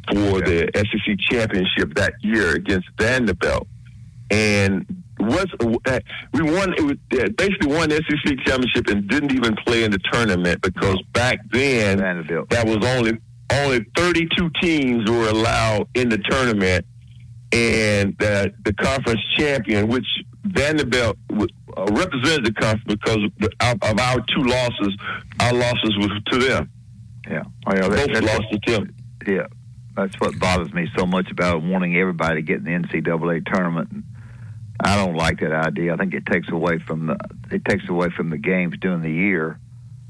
for the SEC championship that year against Vanderbilt, and was uh, we won it was, uh, basically won the SEC championship and didn't even play in the tournament because back then that was only only 32 teams were allowed in the tournament, and uh, the conference champion, which Vanderbilt uh, represented the conference because of, our two losses, our losses was to them. Yeah, oh, yeah that, Both that's lost what, to them. Yeah, that's what bothers me so much about wanting everybody to get in the NCAA tournament. I don't like that idea. I think it takes away from the it takes away from the games during the year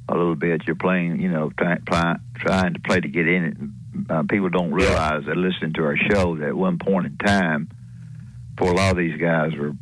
a little bit. You're playing, you know, try, try, trying to play to get in it. Uh, people don't realize that listening to our show that at one point in time, for a lot of these guys were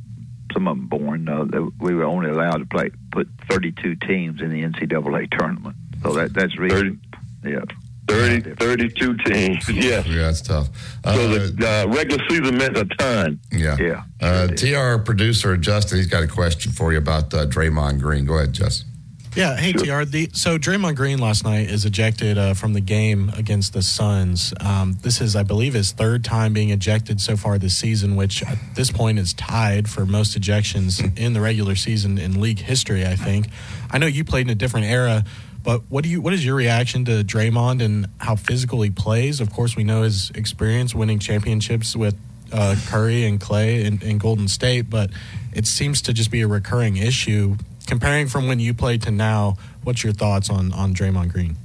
some of them born, uh, that we were only allowed to play put 32 teams in the NCAA tournament. So that that's really yeah. 30, 32 teams. Yes. Yeah, that's tough. so the uh, regular season meant a ton. Yeah. Yeah. Uh, TR producer Justin, he's got a question for you about uh, Draymond Green. Go ahead, Justin. Yeah, hey TR. The, so Draymond Green last night is ejected uh, from the game against the Suns. Um, this is, I believe, his third time being ejected so far this season, which at this point is tied for most ejections in the regular season in league history. I think. I know you played in a different era, but what do you? What is your reaction to Draymond and how physical he plays? Of course, we know his experience winning championships with uh, Curry and Clay in, in Golden State, but it seems to just be a recurring issue comparing from when you played to now, what's your thoughts on on Draymond Green?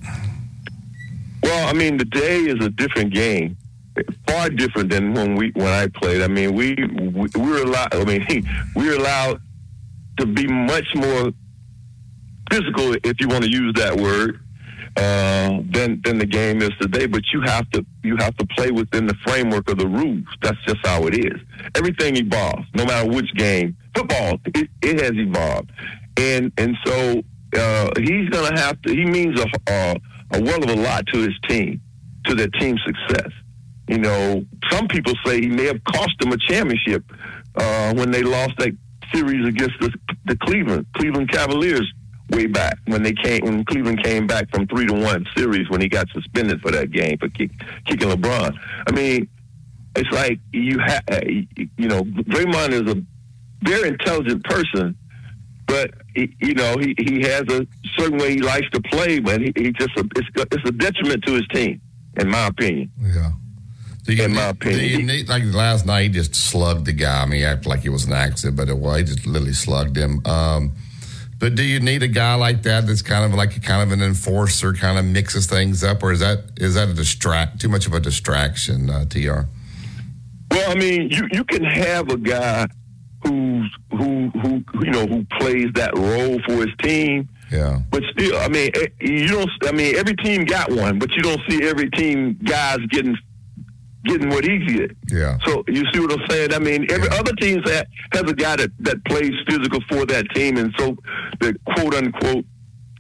Well, I mean, today is a different game, far different than when we when I played. I mean, we we, we were allowed. I mean, we were allowed to be much more physical, if you want to use that word, uh, than than the game is today. But you have to you have to play within the framework of the rules. That's just how it is. Everything evolves, no matter which game. Football, it, it has evolved, and and so uh, he's going to have to. He means a, a a well of a lot to his team, to their team success. You know, some people say he may have cost them a championship uh, when they lost that series against the, the Cleveland Cleveland Cavaliers way back when they came when Cleveland came back from three to one series when he got suspended for that game for kick, kicking LeBron. I mean, it's like you have you know Draymond is a very intelligent person, but he, you know he he has a certain way he likes to play, but he, he just a, it's it's a detriment to his team, in my opinion. Yeah. Do you in need, my opinion. do you need, like last night, he just slugged the guy. I mean, he acted like it was an accident, but it was. He just literally slugged him. Um, But do you need a guy like that that's kind of like a kind of an enforcer, kind of mixes things up, or is that is that a distract too much of a distraction, uh, Tr? Well, I mean, you you can have a guy who's who who you know who plays that role for his team. Yeah. But still, I mean, eh, you don't. I mean, every team got one, but you don't see every team guys getting getting what he did. Yeah. So you see what I'm saying? I mean, every other team that has a guy that that plays physical for that team, and so the quote unquote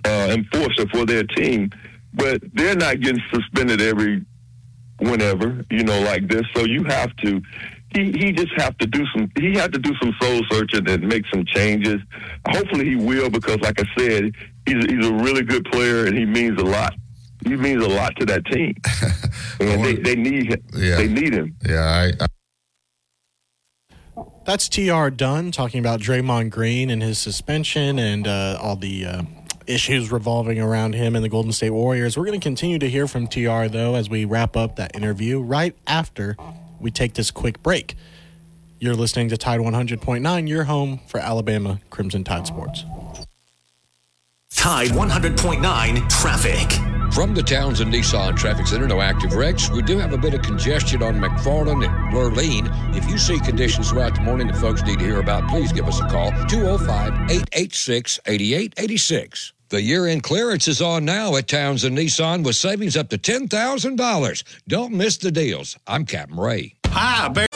uh, enforcer for their team, but they're not getting suspended every whenever you know like this. So you have to. He, he just have to do some. He had to do some soul searching and make some changes. Hopefully he will because, like I said, he's he's a really good player and he means a lot. He means a lot to that team, and they, they need him. Yeah. They need him. Yeah, I, I That's TR Dunn talking about Draymond Green and his suspension and uh, all the uh, issues revolving around him and the Golden State Warriors. We're going to continue to hear from TR, though, as we wrap up that interview right after we take this quick break. You're listening to Tide 100.9, your home for Alabama Crimson Tide Sports. Tide 100.9 traffic. From the Townsend Nissan Traffic Center, no active wrecks. We do have a bit of congestion on McFarland and Lurleen. If you see conditions throughout the morning that folks need to hear about, please give us a call 205 886 8886. The year end clearance is on now at Townsend Nissan with savings up to $10,000. Don't miss the deals. I'm Captain Ray. Hi, Barry.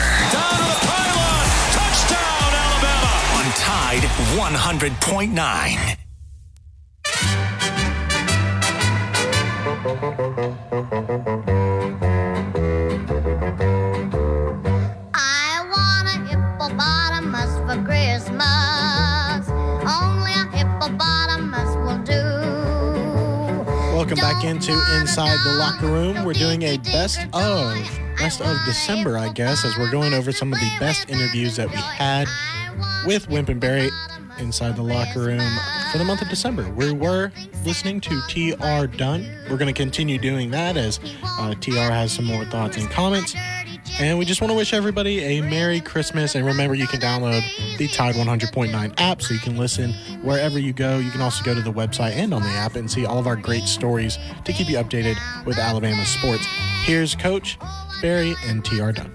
Down to the pylon. Touchdown, Alabama. On Tide 100.9. I want a hippopotamus for Christmas. Only a hippopotamus will do. Welcome back into Inside the Locker Room. We're doing a best of, best of December, I guess, as we're going over some of the best interviews that we had with Wimp and Barry inside the locker room for the month of December. We were listening to TR Dunn. We're going to continue doing that as uh, TR has some more thoughts and comments. And we just want to wish everybody a Merry Christmas. And remember, you can download the Tide 100.9 app so you can listen wherever you go. You can also go to the website and on the app and see all of our great stories to keep you updated with Alabama sports. Here's Coach Barry and TR Dunn.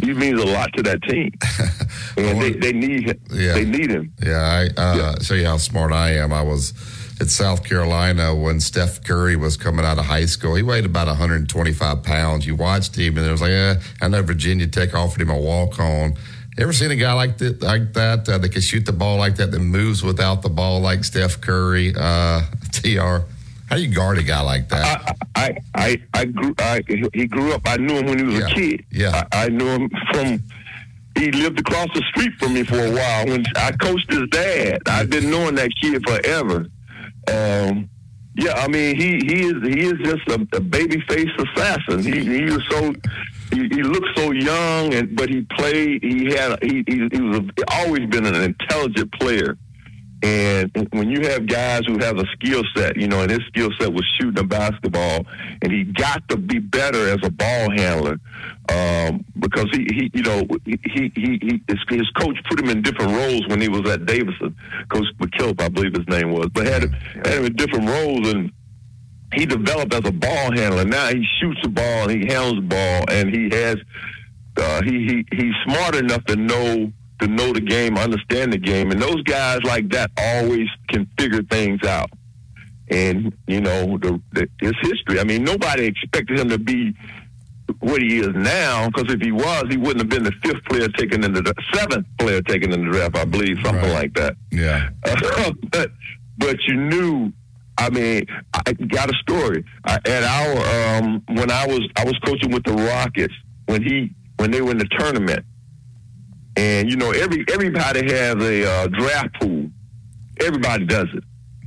He means a lot to that team, and they, they need him. Yeah. They need him. Yeah, I uh, show you how smart I am. I was at South Carolina when Steph Curry was coming out of high school. He weighed about 125 pounds. You watched him, and it was like, eh, I know Virginia Tech offered him a walk on. Ever seen a guy like that? Like that uh, that can shoot the ball like that, that moves without the ball like Steph Curry? Uh, Tr, how do you guard a guy like that? I, I, I grew. I, he grew up. I knew him when he was a kid. Yeah, I, I knew him from. He lived across the street from me for a while. When I coached his dad, I've been knowing that kid forever. Um, yeah, I mean, he he is he is just a, a baby face assassin. He he was so he, he looked so young, and but he played. He had he he, he was a, always been an intelligent player. And when you have guys who have a skill set, you know, and his skill set was shooting a basketball, and he got to be better as a ball handler um, because he, he, you know, he, he, he his, his coach put him in different roles when he was at Davidson. Coach McKillop, I believe his name was, but had had him in different roles, and he developed as a ball handler. Now he shoots the ball, and he handles the ball, and he has, uh, he, he, he's smart enough to know to know the game, understand the game, and those guys like that always can figure things out. And you know, the, the, his history. I mean, nobody expected him to be what he is now, because if he was, he wouldn't have been the fifth player taken in the seventh player taken in the draft, I believe, something like that. Yeah. but but you knew I mean, I got a story. I, at our um, when I was I was coaching with the Rockets when he when they were in the tournament, and you know every everybody has a uh, draft pool. Everybody does it.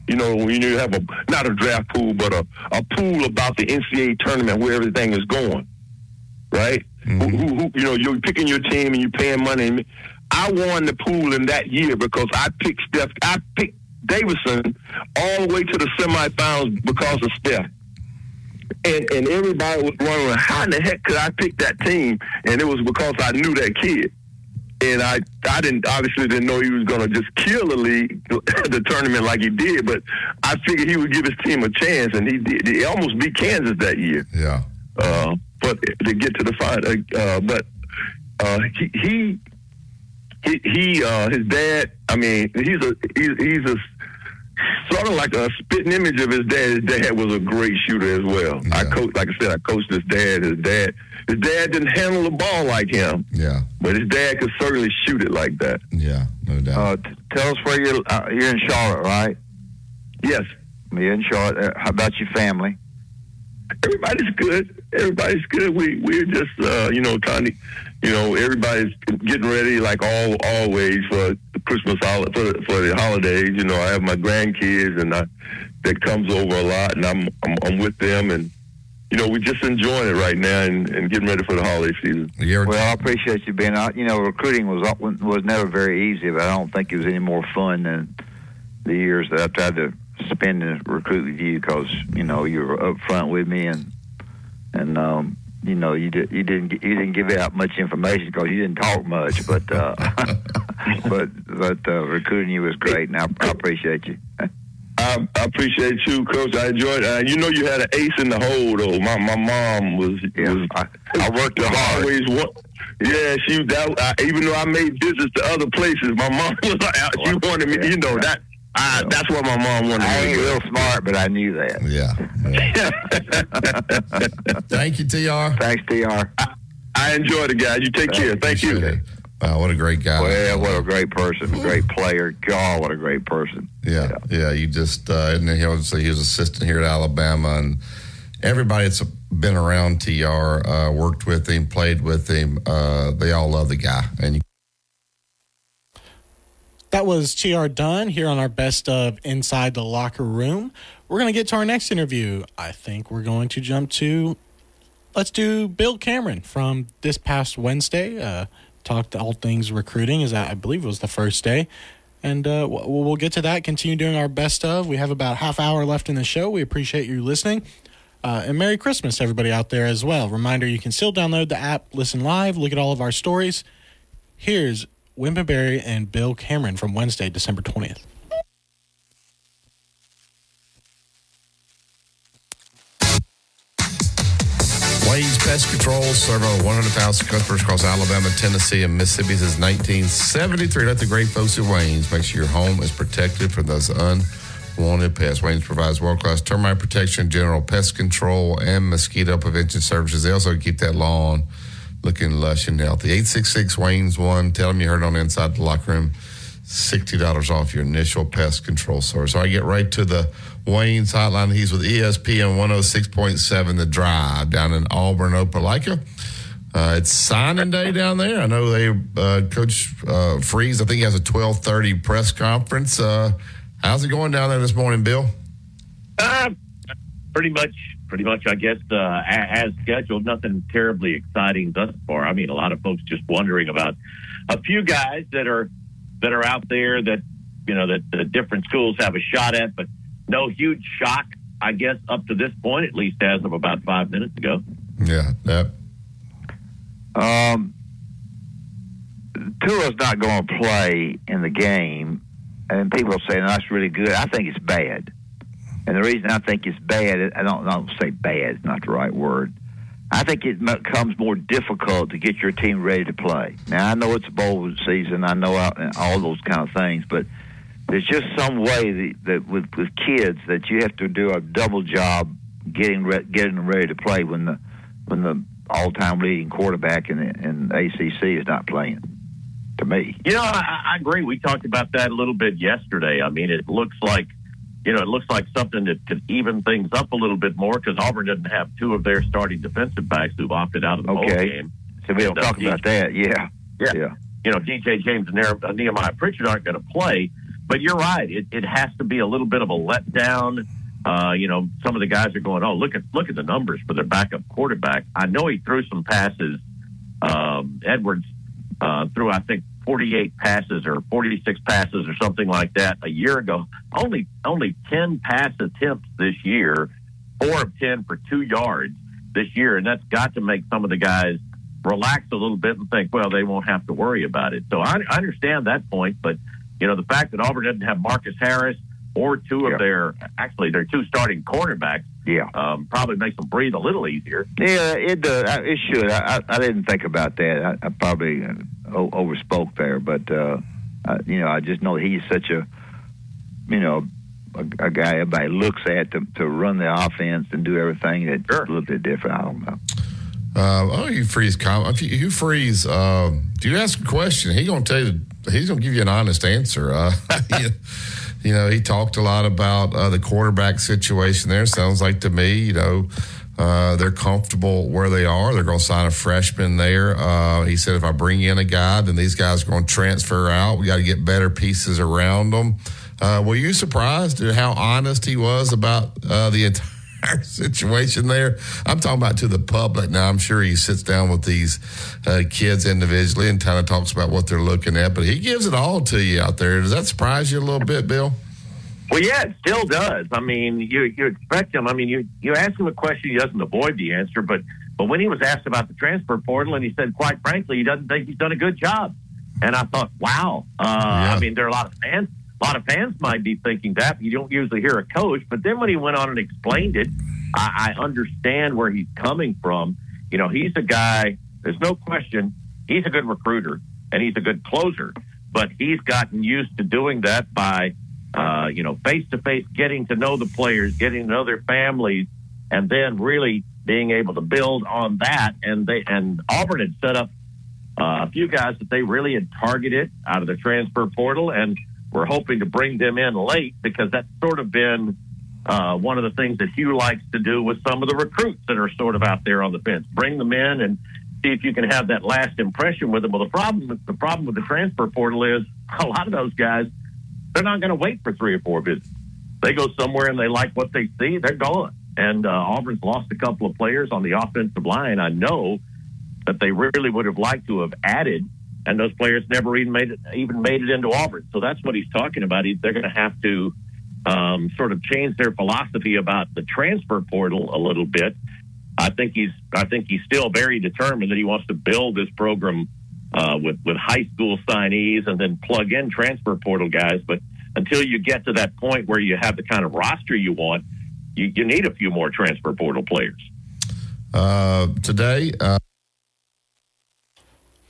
You know, when you have a not a draft pool, but a, a pool about the NCAA tournament where everything is going, right? Who, who, who, you know, you're picking your team and you're paying money. I won the pool in that year because I picked Steph. I picked Davidson all the way to the semifinals because of Steph. And and everybody was wondering how in the heck could I pick that team? And it was because I knew that kid. And I I didn't obviously didn't know he was gonna just kill the league the tournament like he did, but I figured he would give his team a chance and he did he almost beat Kansas that year. Yeah. Uh, but to get to the final, uh, but uh, he he he, he uh, his dad. I mean, he's a he's, he's a sort of like a spitting image of his dad. His dad was a great shooter as well. I coached, like I said, I coached his dad. His dad, his dad didn't handle the ball like him. Yeah, but his dad could certainly shoot it like that. Yeah, no doubt. Uh, t- tell us where you're. Uh, you're in Charlotte, right? Yes. You're in Charlotte. Uh, how about your family? Everybody's good. Everybody's good. We we're just uh, you know trying to, you know, everybody's getting ready like all always for Christmas holiday for, the- for the holidays. You know, I have my grandkids and I that comes over a lot, and I'm I'm, I'm with them, and you know, we're just enjoying it right now and, and getting ready for the holiday season. Well, I appreciate you being out. You know, recruiting was was never very easy, but I don't think it was any more fun than the years that I tried to spend and recruit with you because you know you were up front with me and and um, you know you did you didn't you didn't give out much information because you didn't talk much, but uh, but but uh, recruiting you was great, and I, I appreciate you. I, I appreciate you, Coach. I enjoyed. Uh, you know, you had an ace in the hole, though. My my mom was. was I, I worked hard. Always one. Yeah, she. That I, even though I made visits to other places, my mom was like, she wanted me. You know that. I, that's what my mom wanted. I me ain't to real smart, but I knew that. Yeah. Thank you, Tr. Thanks, Tr. I enjoyed it, guys. You take care. Thank you. Wow, what a great guy. Well, what a great person, great player. God, what a great person. Yeah, yeah. You just uh, and he was he was assistant here at Alabama, and everybody that's been around Tr, uh, worked with him, played with him. Uh, they all love the guy, and you That was TR Dunn here on our best of Inside the Locker Room. We're going to get to our next interview. I think we're going to jump to, let's do Bill Cameron from this past Wednesday. Uh, talked all things recruiting, as I I believe it was the first day. And uh, we'll we'll get to that, continue doing our best of. We have about half hour left in the show. We appreciate you listening. Uh, and Merry Christmas, everybody out there as well. Reminder you can still download the app, listen live, look at all of our stories. Here's Wimpy and Bill Cameron from Wednesday, December 20th. Wayne's Pest Control, serve over 100,000 customers across Alabama, Tennessee, and Mississippi since 1973. Let the great folks at Wayne's make sure your home is protected from those unwanted pests. Wayne's provides world class termite protection, general pest control, and mosquito prevention services. They also keep that lawn looking lush and healthy. 866 Wayne's 1. Tell them you heard on Inside the Locker Room. $60 off your initial pest control service. So I get right to the Wayne's hotline. He's with ESPN 106.7 The Drive down in Auburn, Opelika. Uh, it's signing day down there. I know they, uh, Coach uh, Freeze, I think he has a 1230 press conference. Uh, how's it going down there this morning, Bill? Uh, pretty much, pretty much, I guess, uh, as scheduled. Nothing terribly exciting thus far. I mean, a lot of folks just wondering about a few guys that are that are out there that you know that the different schools have a shot at, but no huge shock, I guess, up to this point, at least as of about five minutes ago. Yeah, yeah. Um, Tua's not going to play in the game, and people are saying that's really good. I think it's bad, and the reason I think it's bad, I don't, I don't say bad, not the right word. I think it becomes more difficult to get your team ready to play. Now I know it's bowl season, I know all, those kind of things, but there's just some way that, that with with kids that you have to do a double job getting re- getting them ready to play when the when the all time leading quarterback in in ACC is not playing. To me, You know, I, I agree. We talked about that a little bit yesterday. I mean, it looks like you know, it looks like something that could even things up a little bit more because Auburn doesn't have two of their starting defensive backs who've opted out of the bowl game. So we'll uh, talk about that. Yeah. Yeah. Yeah. You know, DJ James and uh, Nehemiah Pritchard aren't going to play, but you're right. It, it has to be a little bit of a letdown. Uh, you know, some of the guys are going, "Oh, look at look at the numbers for their backup quarterback." I know he threw some passes. Um, Edwards uh, threw, I think, 48 passes or 46 passes or something like that a year ago. Only only 10 pass attempts this year, four of 10 for two yards this year, and that's got to make some of the guys relax a little bit and think, well, they won't have to worry about it. So I, I understand that point, but you know the fact that Auburn doesn't have Marcus Harris or two of their actually their two starting cornerbacks, yeah, um, probably makes them breathe a little easier. Yeah, it does. It should. I, I, I didn't think about that. I, I probably uh, overspoke there, but uh, I, you know, I just know he's such a, you know, a, a guy everybody looks at to, to run the offense and do everything that's a little bit different. I don't know. Uh, oh, Hugh Freeze. Com- if you, Hugh Freeze. Uh, do you ask a question? He gonna tell you. He's gonna give you an honest answer. Uh, you, you know, he talked a lot about uh, the quarterback situation. There sounds like to me, you know, uh, they're comfortable where they are. They're gonna sign a freshman there. Uh, he said, if I bring in a guy, then these guys are gonna transfer out. We got to get better pieces around them. Uh, were you surprised at how honest he was about uh, the entire? situation there. I'm talking about to the public now. I'm sure he sits down with these uh, kids individually and kind of talks about what they're looking at, but he gives it all to you out there. Does that surprise you a little bit, Bill? Well, yeah, it still does. I mean, you you expect him. I mean, you you ask him a question, he doesn't avoid the answer. But but when he was asked about the transfer portal, and he said, quite frankly, he doesn't think he's done a good job. And I thought, wow. Uh, I mean, there are a lot of fans. A lot of fans might be thinking that. but You don't usually hear a coach, but then when he went on and explained it, I, I understand where he's coming from. You know, he's a guy. There's no question. He's a good recruiter and he's a good closer, but he's gotten used to doing that by uh, you know, face to face, getting to know the players, getting to know their families, and then really being able to build on that. And they and Auburn had set up uh, a few guys that they really had targeted out of the transfer portal, and we're hoping to bring them in late because that's sort of been uh, one of the things that Hugh likes to do with some of the recruits that are sort of out there on the fence. Bring them in and see if you can have that last impression with them. Well, the problem the problem with the transfer portal is a lot of those guys they're not going to wait for three or four visits. They go somewhere and they like what they see, they're gone. And uh, Auburn's lost a couple of players on the offensive line. I know that they really would have liked to have added, and those players never even made it even made it into Auburn. So that's what he's talking about. He, they're going to have to um, sort of change their philosophy about the transfer portal a little bit. I think he's I think he's still very determined that he wants to build this program uh, with with high school signees and then plug in transfer portal guys. But until you get to that point where you have the kind of roster you want, you, you need a few more transfer portal players. Uh, today, uh,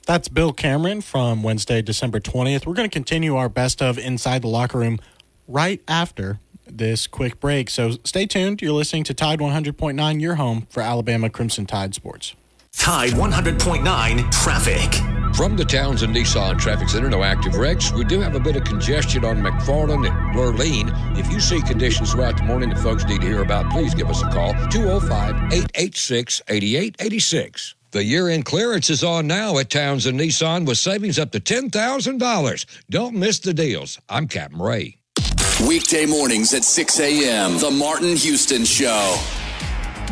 That's Bill Cameron from Wednesday, December 20th. We're going to continue our best of Inside the Locker Room right after this quick break. So stay tuned. You're listening to Tide 100.9, your home for Alabama Crimson Tide Sports. Tide 100.9 traffic. From the Towns Townsend Nissan Traffic Center, no active wrecks. We do have a bit of congestion on McFarland and Lurleen. If you see conditions throughout the morning that folks need to hear about, please give us a call 205 886 8886. The year end clearance is on now at Towns Townsend Nissan with savings up to $10,000. Don't miss the deals. I'm Captain Ray. Weekday mornings at 6 a.m. The Martin Houston Show.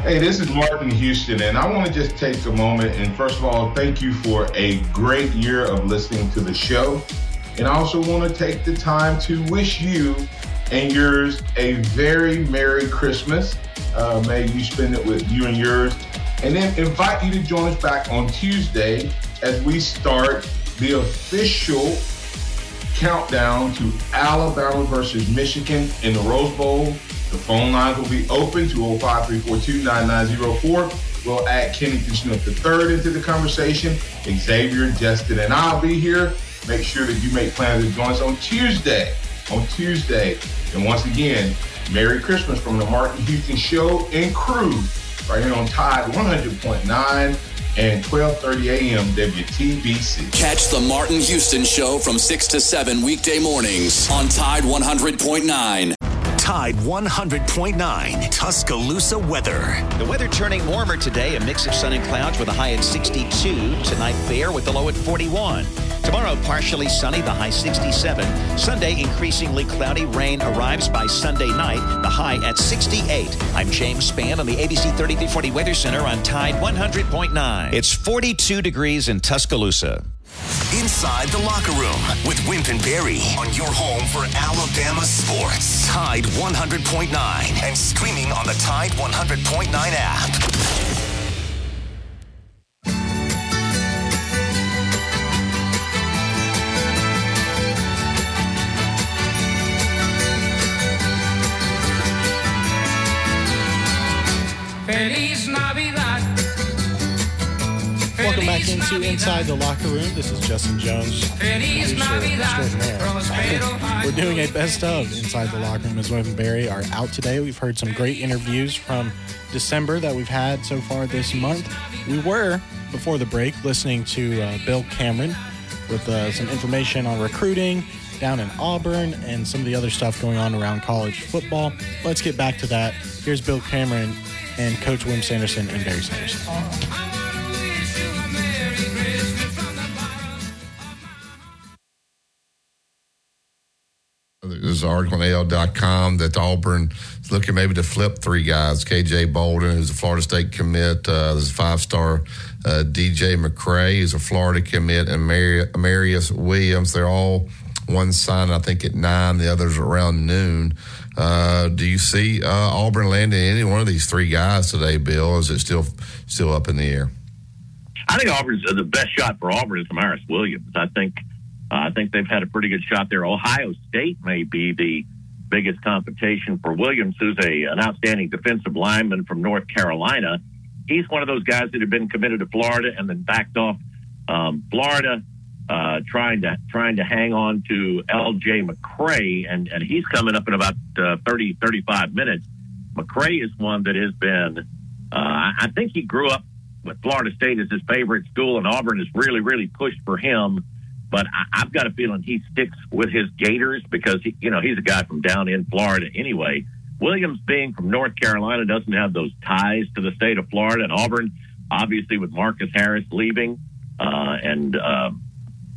Hey, this is Martin Houston, and I want to just take a moment and first of all, thank you for a great year of listening to the show. And I also want to take the time to wish you and yours a very Merry Christmas. Uh, may you spend it with you and yours. And then invite you to join us back on Tuesday as we start the official countdown to Alabama versus Michigan in the Rose Bowl. The phone lines will be open to 05-342-9904. We'll add Kennington Smith III into the conversation. Xavier, and Justin, and I'll be here. Make sure that you make plans to join us on Tuesday. On Tuesday. And once again, Merry Christmas from the Martin Houston Show and crew right here on Tide 100.9 and 1230 AM WTBC. Catch the Martin Houston Show from 6 to 7 weekday mornings on Tide 100.9. Tide 100.9 Tuscaloosa weather. The weather turning warmer today, a mix of sun and clouds with a high at 62. Tonight, fair with the low at 41. Tomorrow, partially sunny, the high 67. Sunday, increasingly cloudy. Rain arrives by Sunday night, the high at 68. I'm James Spann on the ABC 3340 Weather Center on Tide 100.9. It's 42 degrees in Tuscaloosa. Inside the locker room with Wimp and Barry on your home for Alabama sports. Tide 100.9 and streaming on the Tide 100.9 app. Feliz Navidad. Back into Inside the Locker Room. This is Justin Jones. We're doing a best of Inside the Locker Room as Webb and Barry are out today. We've heard some great interviews from December that we've had so far this month. We were, before the break, listening to uh, Bill Cameron with uh, some information on recruiting down in Auburn and some of the other stuff going on around college football. Let's get back to that. Here's Bill Cameron and Coach Wimp Sanderson and Barry Sanderson. There's an article on AL.com that Auburn is looking maybe to flip three guys. KJ Bolden, who's a Florida State commit. Uh, there's a five star uh, L.J. McCray, who's a Florida commit, and Mari- Marius Williams. They're all one sign, I think, at nine, the others around noon. Uh, do you see uh, Auburn landing any one of these three guys today, Bill? Is it still still up in the air? I think Auburn's uh, the best shot for Auburn is Damaris Williams. I think I think they've had a pretty good shot there. Ohio State may be the biggest competition for Williams, who's a an outstanding defensive lineman from North Carolina. He's one of those guys that have been committed to Florida and then backed off um, Florida, uh, trying to trying to hang on to L.J. McCray, and and he's coming up in about uh, 30, 35 minutes. McCray is one that has been. Uh, I think he grew up with Florida State as his favorite school, and Auburn has really, really pushed for him. But I, I've got a feeling he sticks with his Gators because he, you know he's a guy from down in Florida anyway. Williams, being from North Carolina, doesn't have those ties to the state of Florida, and Auburn, obviously with Marcus Harris leaving uh, and uh,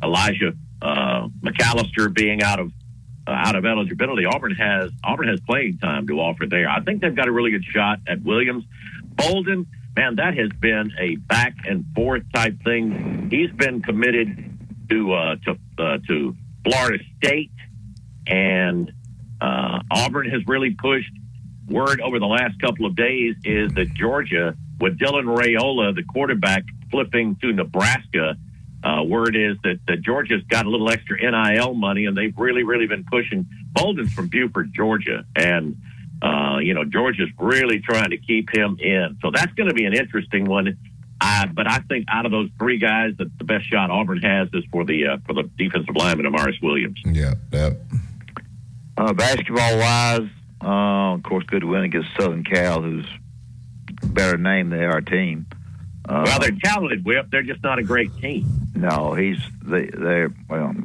Elijah uh, McAllister being out of uh, out of eligibility, Auburn has Auburn has playing time to offer there. I think they've got a really good shot at Williams. Bolden, man, that has been a back and forth type thing. He's been committed to uh, to uh, to Florida State, and uh, Auburn has really pushed. Word over the last couple of days is that Georgia, with Dylan Raiola, the quarterback, flipping to Nebraska. Uh, word is that, that Georgia's got a little extra NIL money, and they've really, really been pushing. Bolden's from Buford, Georgia, and uh, you know Georgia's really trying to keep him in. So that's going to be an interesting one. Uh, but I think out of those three guys, that the best shot Auburn has is for the uh, for the defensive lineman, Amaris Williams. Yeah, yep. Uh, basketball wise, uh, of course, good win against Southern Cal, who's a better name than our team. Uh, well, they're talented, Whip. They're just not a great team. No, he's they they're well.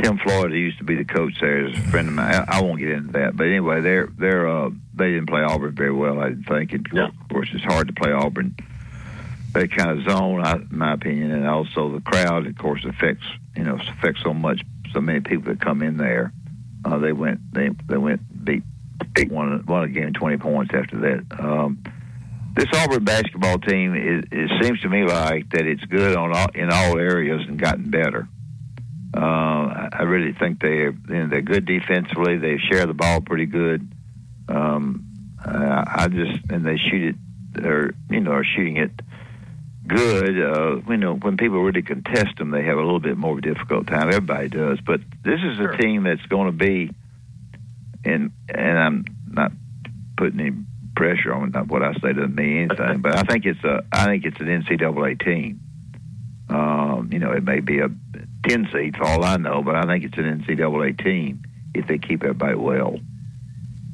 Tim Floyd, who used to be the coach there there, is a friend of mine. I, I won't get into that, but anyway, they're they're uh, they didn't play Auburn very well. I didn't think. And Of course, it's hard to play Auburn that kind of zone, in my opinion, and also the crowd, of course, affects you know affects so much, so many people that come in there. Uh, they went they they went beat beat one one again twenty points after that. Um, this Auburn basketball team, it, it seems to me like that it's good on all, in all areas and gotten better. Uh, I really think they you know, they're good defensively. They share the ball pretty good. Um, uh, I just and they shoot it, or you know, are shooting it good. Uh, you know, when people really contest them, they have a little bit more of a difficult time. Everybody does, but this is a team that's going to be, and and I'm not putting any pressure on not what I say doesn't mean anything, but I think it's a I think it's an NCAA team. Um, you know, it may be a ten seed for all I know, but I think it's an NCAA team if they keep everybody well.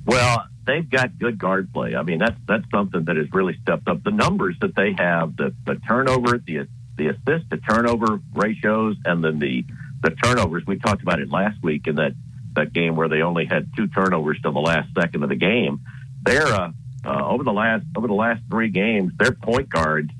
Well, they've got good guard play. I mean, that's that's something that has really stepped up. The numbers that they have, the the turnover, the the assist to turnover ratios, and then the the turnovers. We talked about it last week, and that that game where they only had two turnovers till the last second of the game. They're uh, uh, over the last over the last three games, their point guards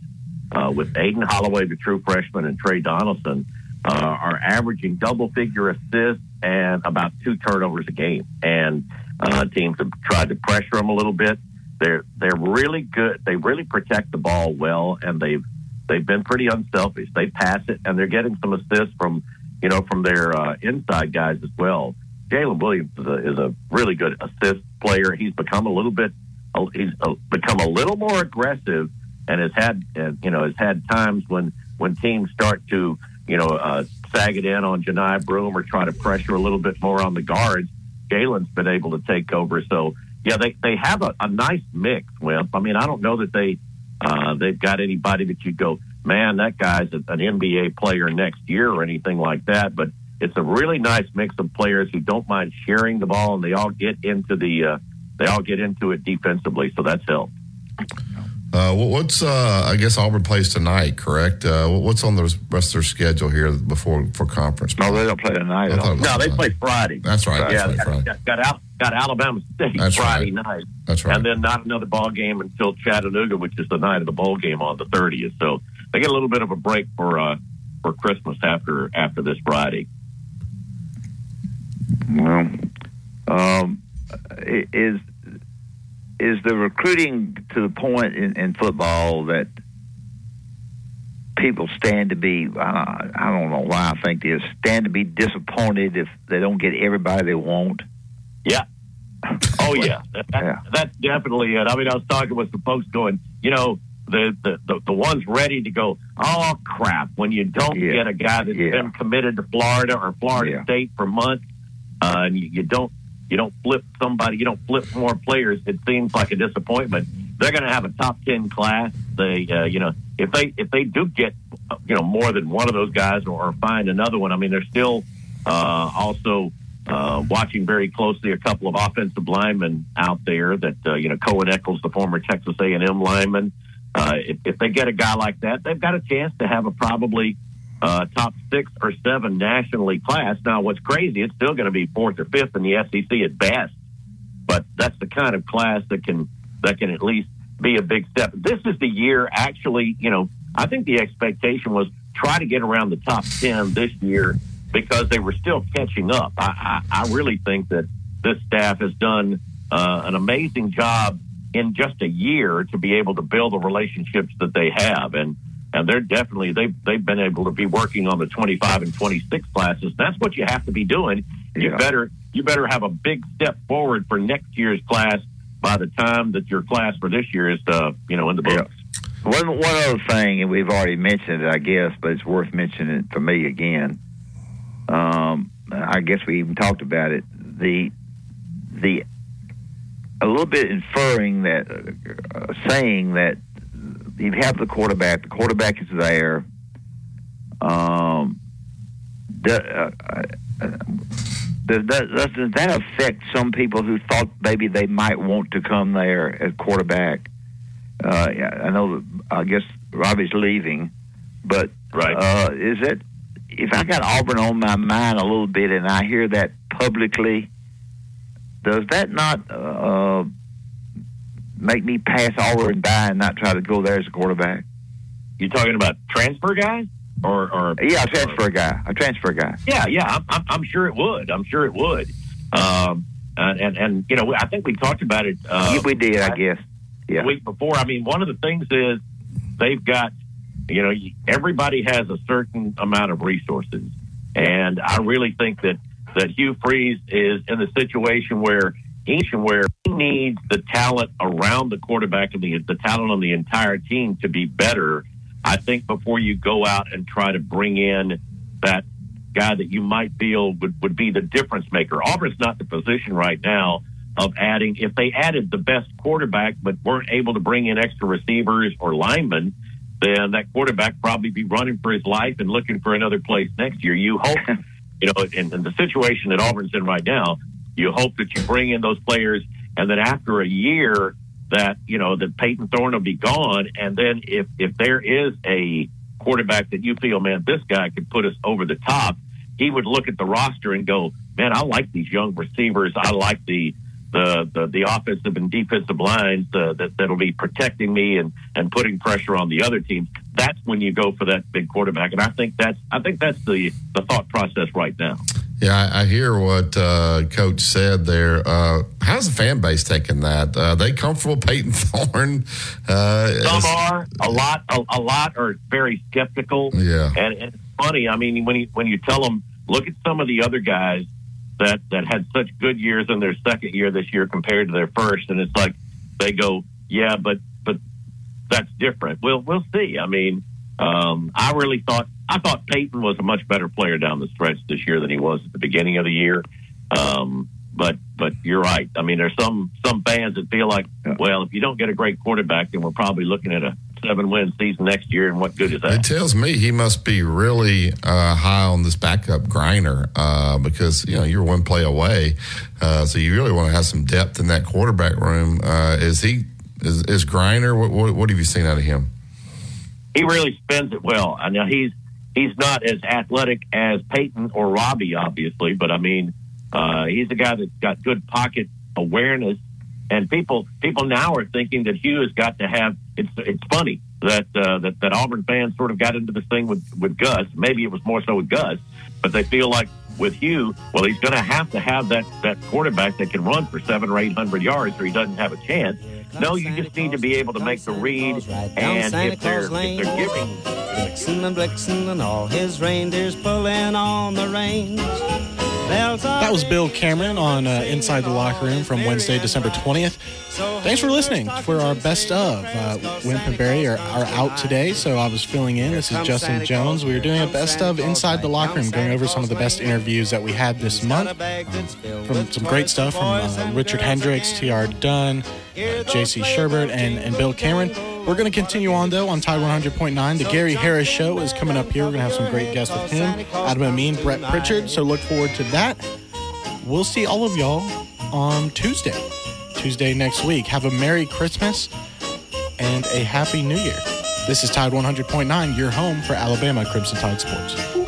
uh, with Aden Holloway, the true freshman, and Tre Donaldson uh, are averaging double figure assists and about two turnovers a game. And uh, teams have tried to pressure them a little bit. They're they're really good. They really protect the ball well, and they've they've been pretty unselfish. They pass it, and they're getting some assists from you know from their uh, inside guys as well. Jaylin Williams is a, is a really good assist player. He's become a little bit he's uh, become a little more aggressive, and has had you know has had times when when teams start to you know uh, sag it in on Johni Broome or try to pressure a little bit more on the guards. Jaylin's been able to take over, so yeah, they they have a, a nice mix. Wimp. I mean, I don't know that they uh, they've got anybody that you go, man, that guy's an NBA player next year or anything like that. But it's a really nice mix of players who don't mind sharing the ball, and they all get into the uh, they all get into it defensively. So that's helped. Uh, what's uh, I guess Auburn plays tonight, correct? Uh, what's on the rest of their schedule here before for conference? No, they don't play tonight. No, they play Friday. That's right. Yeah, That's right, Friday. got, got out got Alabama State That's Friday right. night. That's right. And then not another ball game until Chattanooga, which is the night of the bowl game on the thirtieth. So they get a little bit of a break for uh, for Christmas after after this Friday. Well, um, is is the recruiting to the point in, in football that people stand to be? Uh, I don't know why I think this stand to be disappointed if they don't get everybody they want. Yeah. Oh yeah, that, that- that's definitely it. I mean, I was talking with some folks going, you know, the the the, the ones ready to go. Oh crap! When you don't Yeah. get a guy that's Yeah. been committed to Florida or Florida Yeah. State for months, uh, and you, you don't you don't flip somebody, you don't flip more players. It seems like a disappointment. They're going to have a top ten class. They, uh, you know, if they if they do get, you know, more than one of those guys or, or find another one, I mean, they're still uh, also uh, watching very closely a couple of offensive linemen out there. That uh, you know, Cohen Eccles, the former Texas A and M lineman. Uh, if, if they get a guy like that, they've got a chance to have a probably uh, top six or seven nationally class. Now, what's crazy? It's still going to be fourth or fifth in the SEC at best, but that's the kind of class that can that can at least be a big step. This is the year, actually. You know, I think the expectation was try to get around the top ten this year because they were still catching up. I, I, I really think that this staff has done uh, an amazing job in just a year to be able to build the relationships that they have, and and they're definitely they've they've been able to be working on the 25 and 26 classes. That's what you have to be doing. You Yeah. better you better have a big step forward for next year's class by the time that your class for this year is uh, you know in the books. One one other thing, and we've already mentioned it, I guess, but it's worth mentioning it for me again. Um, I guess we even talked about it. The the a little bit inferring that, uh, saying that you have the quarterback. The quarterback is there. Um, the, uh, uh, does that, does does that affect some people who thought maybe they might want to come there as quarterback? Uh, yeah, I know. That, I guess Robbie's leaving, but right. uh, is it? If I got Auburn on my mind a little bit, and I hear that publicly, does that not uh, make me pass Auburn by and not try to go there as a quarterback? You're talking about transfer guys or or Yeah, a transfer guy. A transfer guy. Yeah, yeah, I'm, I'm, I'm sure it would. I'm sure it would. Um, and, and and you know, I think we talked about it. Uh, Yeah, we did, I guess. Yeah. The week before. I mean, one of the things is they've got, you know, everybody has a certain amount of resources, and I really think that that Hugh Freeze is in the situation where each where he needs the talent around the quarterback and the the talent on the entire team to be better. I think before you go out and try to bring in that guy that you might feel would, would be the difference maker. Auburn's not the position right now of adding, if they added the best quarterback but weren't able to bring in extra receivers or linemen, then that quarterback probably be running for his life and looking for another place next year. You hope, you know, in, in the situation that Auburn's in right now, you hope that you bring in those players and then after a year that, you know, that Payton Thorne will be gone. And then if, if there is a quarterback that you feel, man, this guy could put us over the top, he would look at the roster and go, man, I like these young receivers. I like the the the, the offensive and defensive lines uh, that that'll be protecting me and and putting pressure on the other teams. That's when you go for that big quarterback, and I think that's I think that's the the thought process right now. Yeah, I, I hear what uh, Coach said there. Uh, how's the fan base taking that? Uh, they comfortable Payton Thorne? Uh, Some are a lot. A, a lot are very skeptical. Yeah. and, and it's funny. I mean, when you when you tell them, look at some of the other guys that that had such good years in their second year this year compared to their first, and it's like they go, yeah, but but that's different. We'll we'll see. I mean, um, I really thought I thought Payton was a much better player down the stretch this year than he was at the beginning of the year. Um, but but you're right. I mean, there's some some fans that feel like, well, if you don't get a great quarterback, then we're probably looking at a seven win season next year, and what good is that? It tells me he must be really uh, high on this backup Geriner uh, because you know you're one play away, uh, so you really want to have some depth in that quarterback room. Uh, is he is, is Geriner? What, what what have you seen out of him? He really spends it well. I know he's he's not as athletic as Payton or Robbie, obviously, but I mean, uh, he's a guy that's got good pocket awareness. And people people now are thinking that Hugh has got to have. It's it's funny that uh, that that Auburn fans sort of got into this thing with with Gus. Maybe it was more so with Gus, but they feel like with Hugh, well, he's going to have to have that that quarterback that can run for seven or eight hundred yards, or he doesn't have a chance. No, you just need to be able to make the read, and if they're if they're giving and Blitzen and all his reindeers pulling on the reins. That was Bill Cameron on uh, Inside the Locker Room from Wednesday, December 20th. Thanks for listening for our best of. Uh, Wimp and Barry are, are out today, so I was filling in. This is Justin Jones. We are doing a best of Inside the Locker Room, going over some of the best interviews that we had this month. From some great stuff from uh, Richard Hendrix, T.R. Dunn, J.C. Shurburtt, and, and Bill Cameron. We're going to continue on, though, on Tide 100.9. The Gary Harris Show is coming up here. We're going to have some great guests with him, Adam Amin, Brett Pritchard. So look forward to that. We'll see all of y'all on Tuesday. Tuesday next week. Have a Merry Christmas and a Happy New Year. This is Tide 100.9, your home for Alabama Crimson Tide Sports.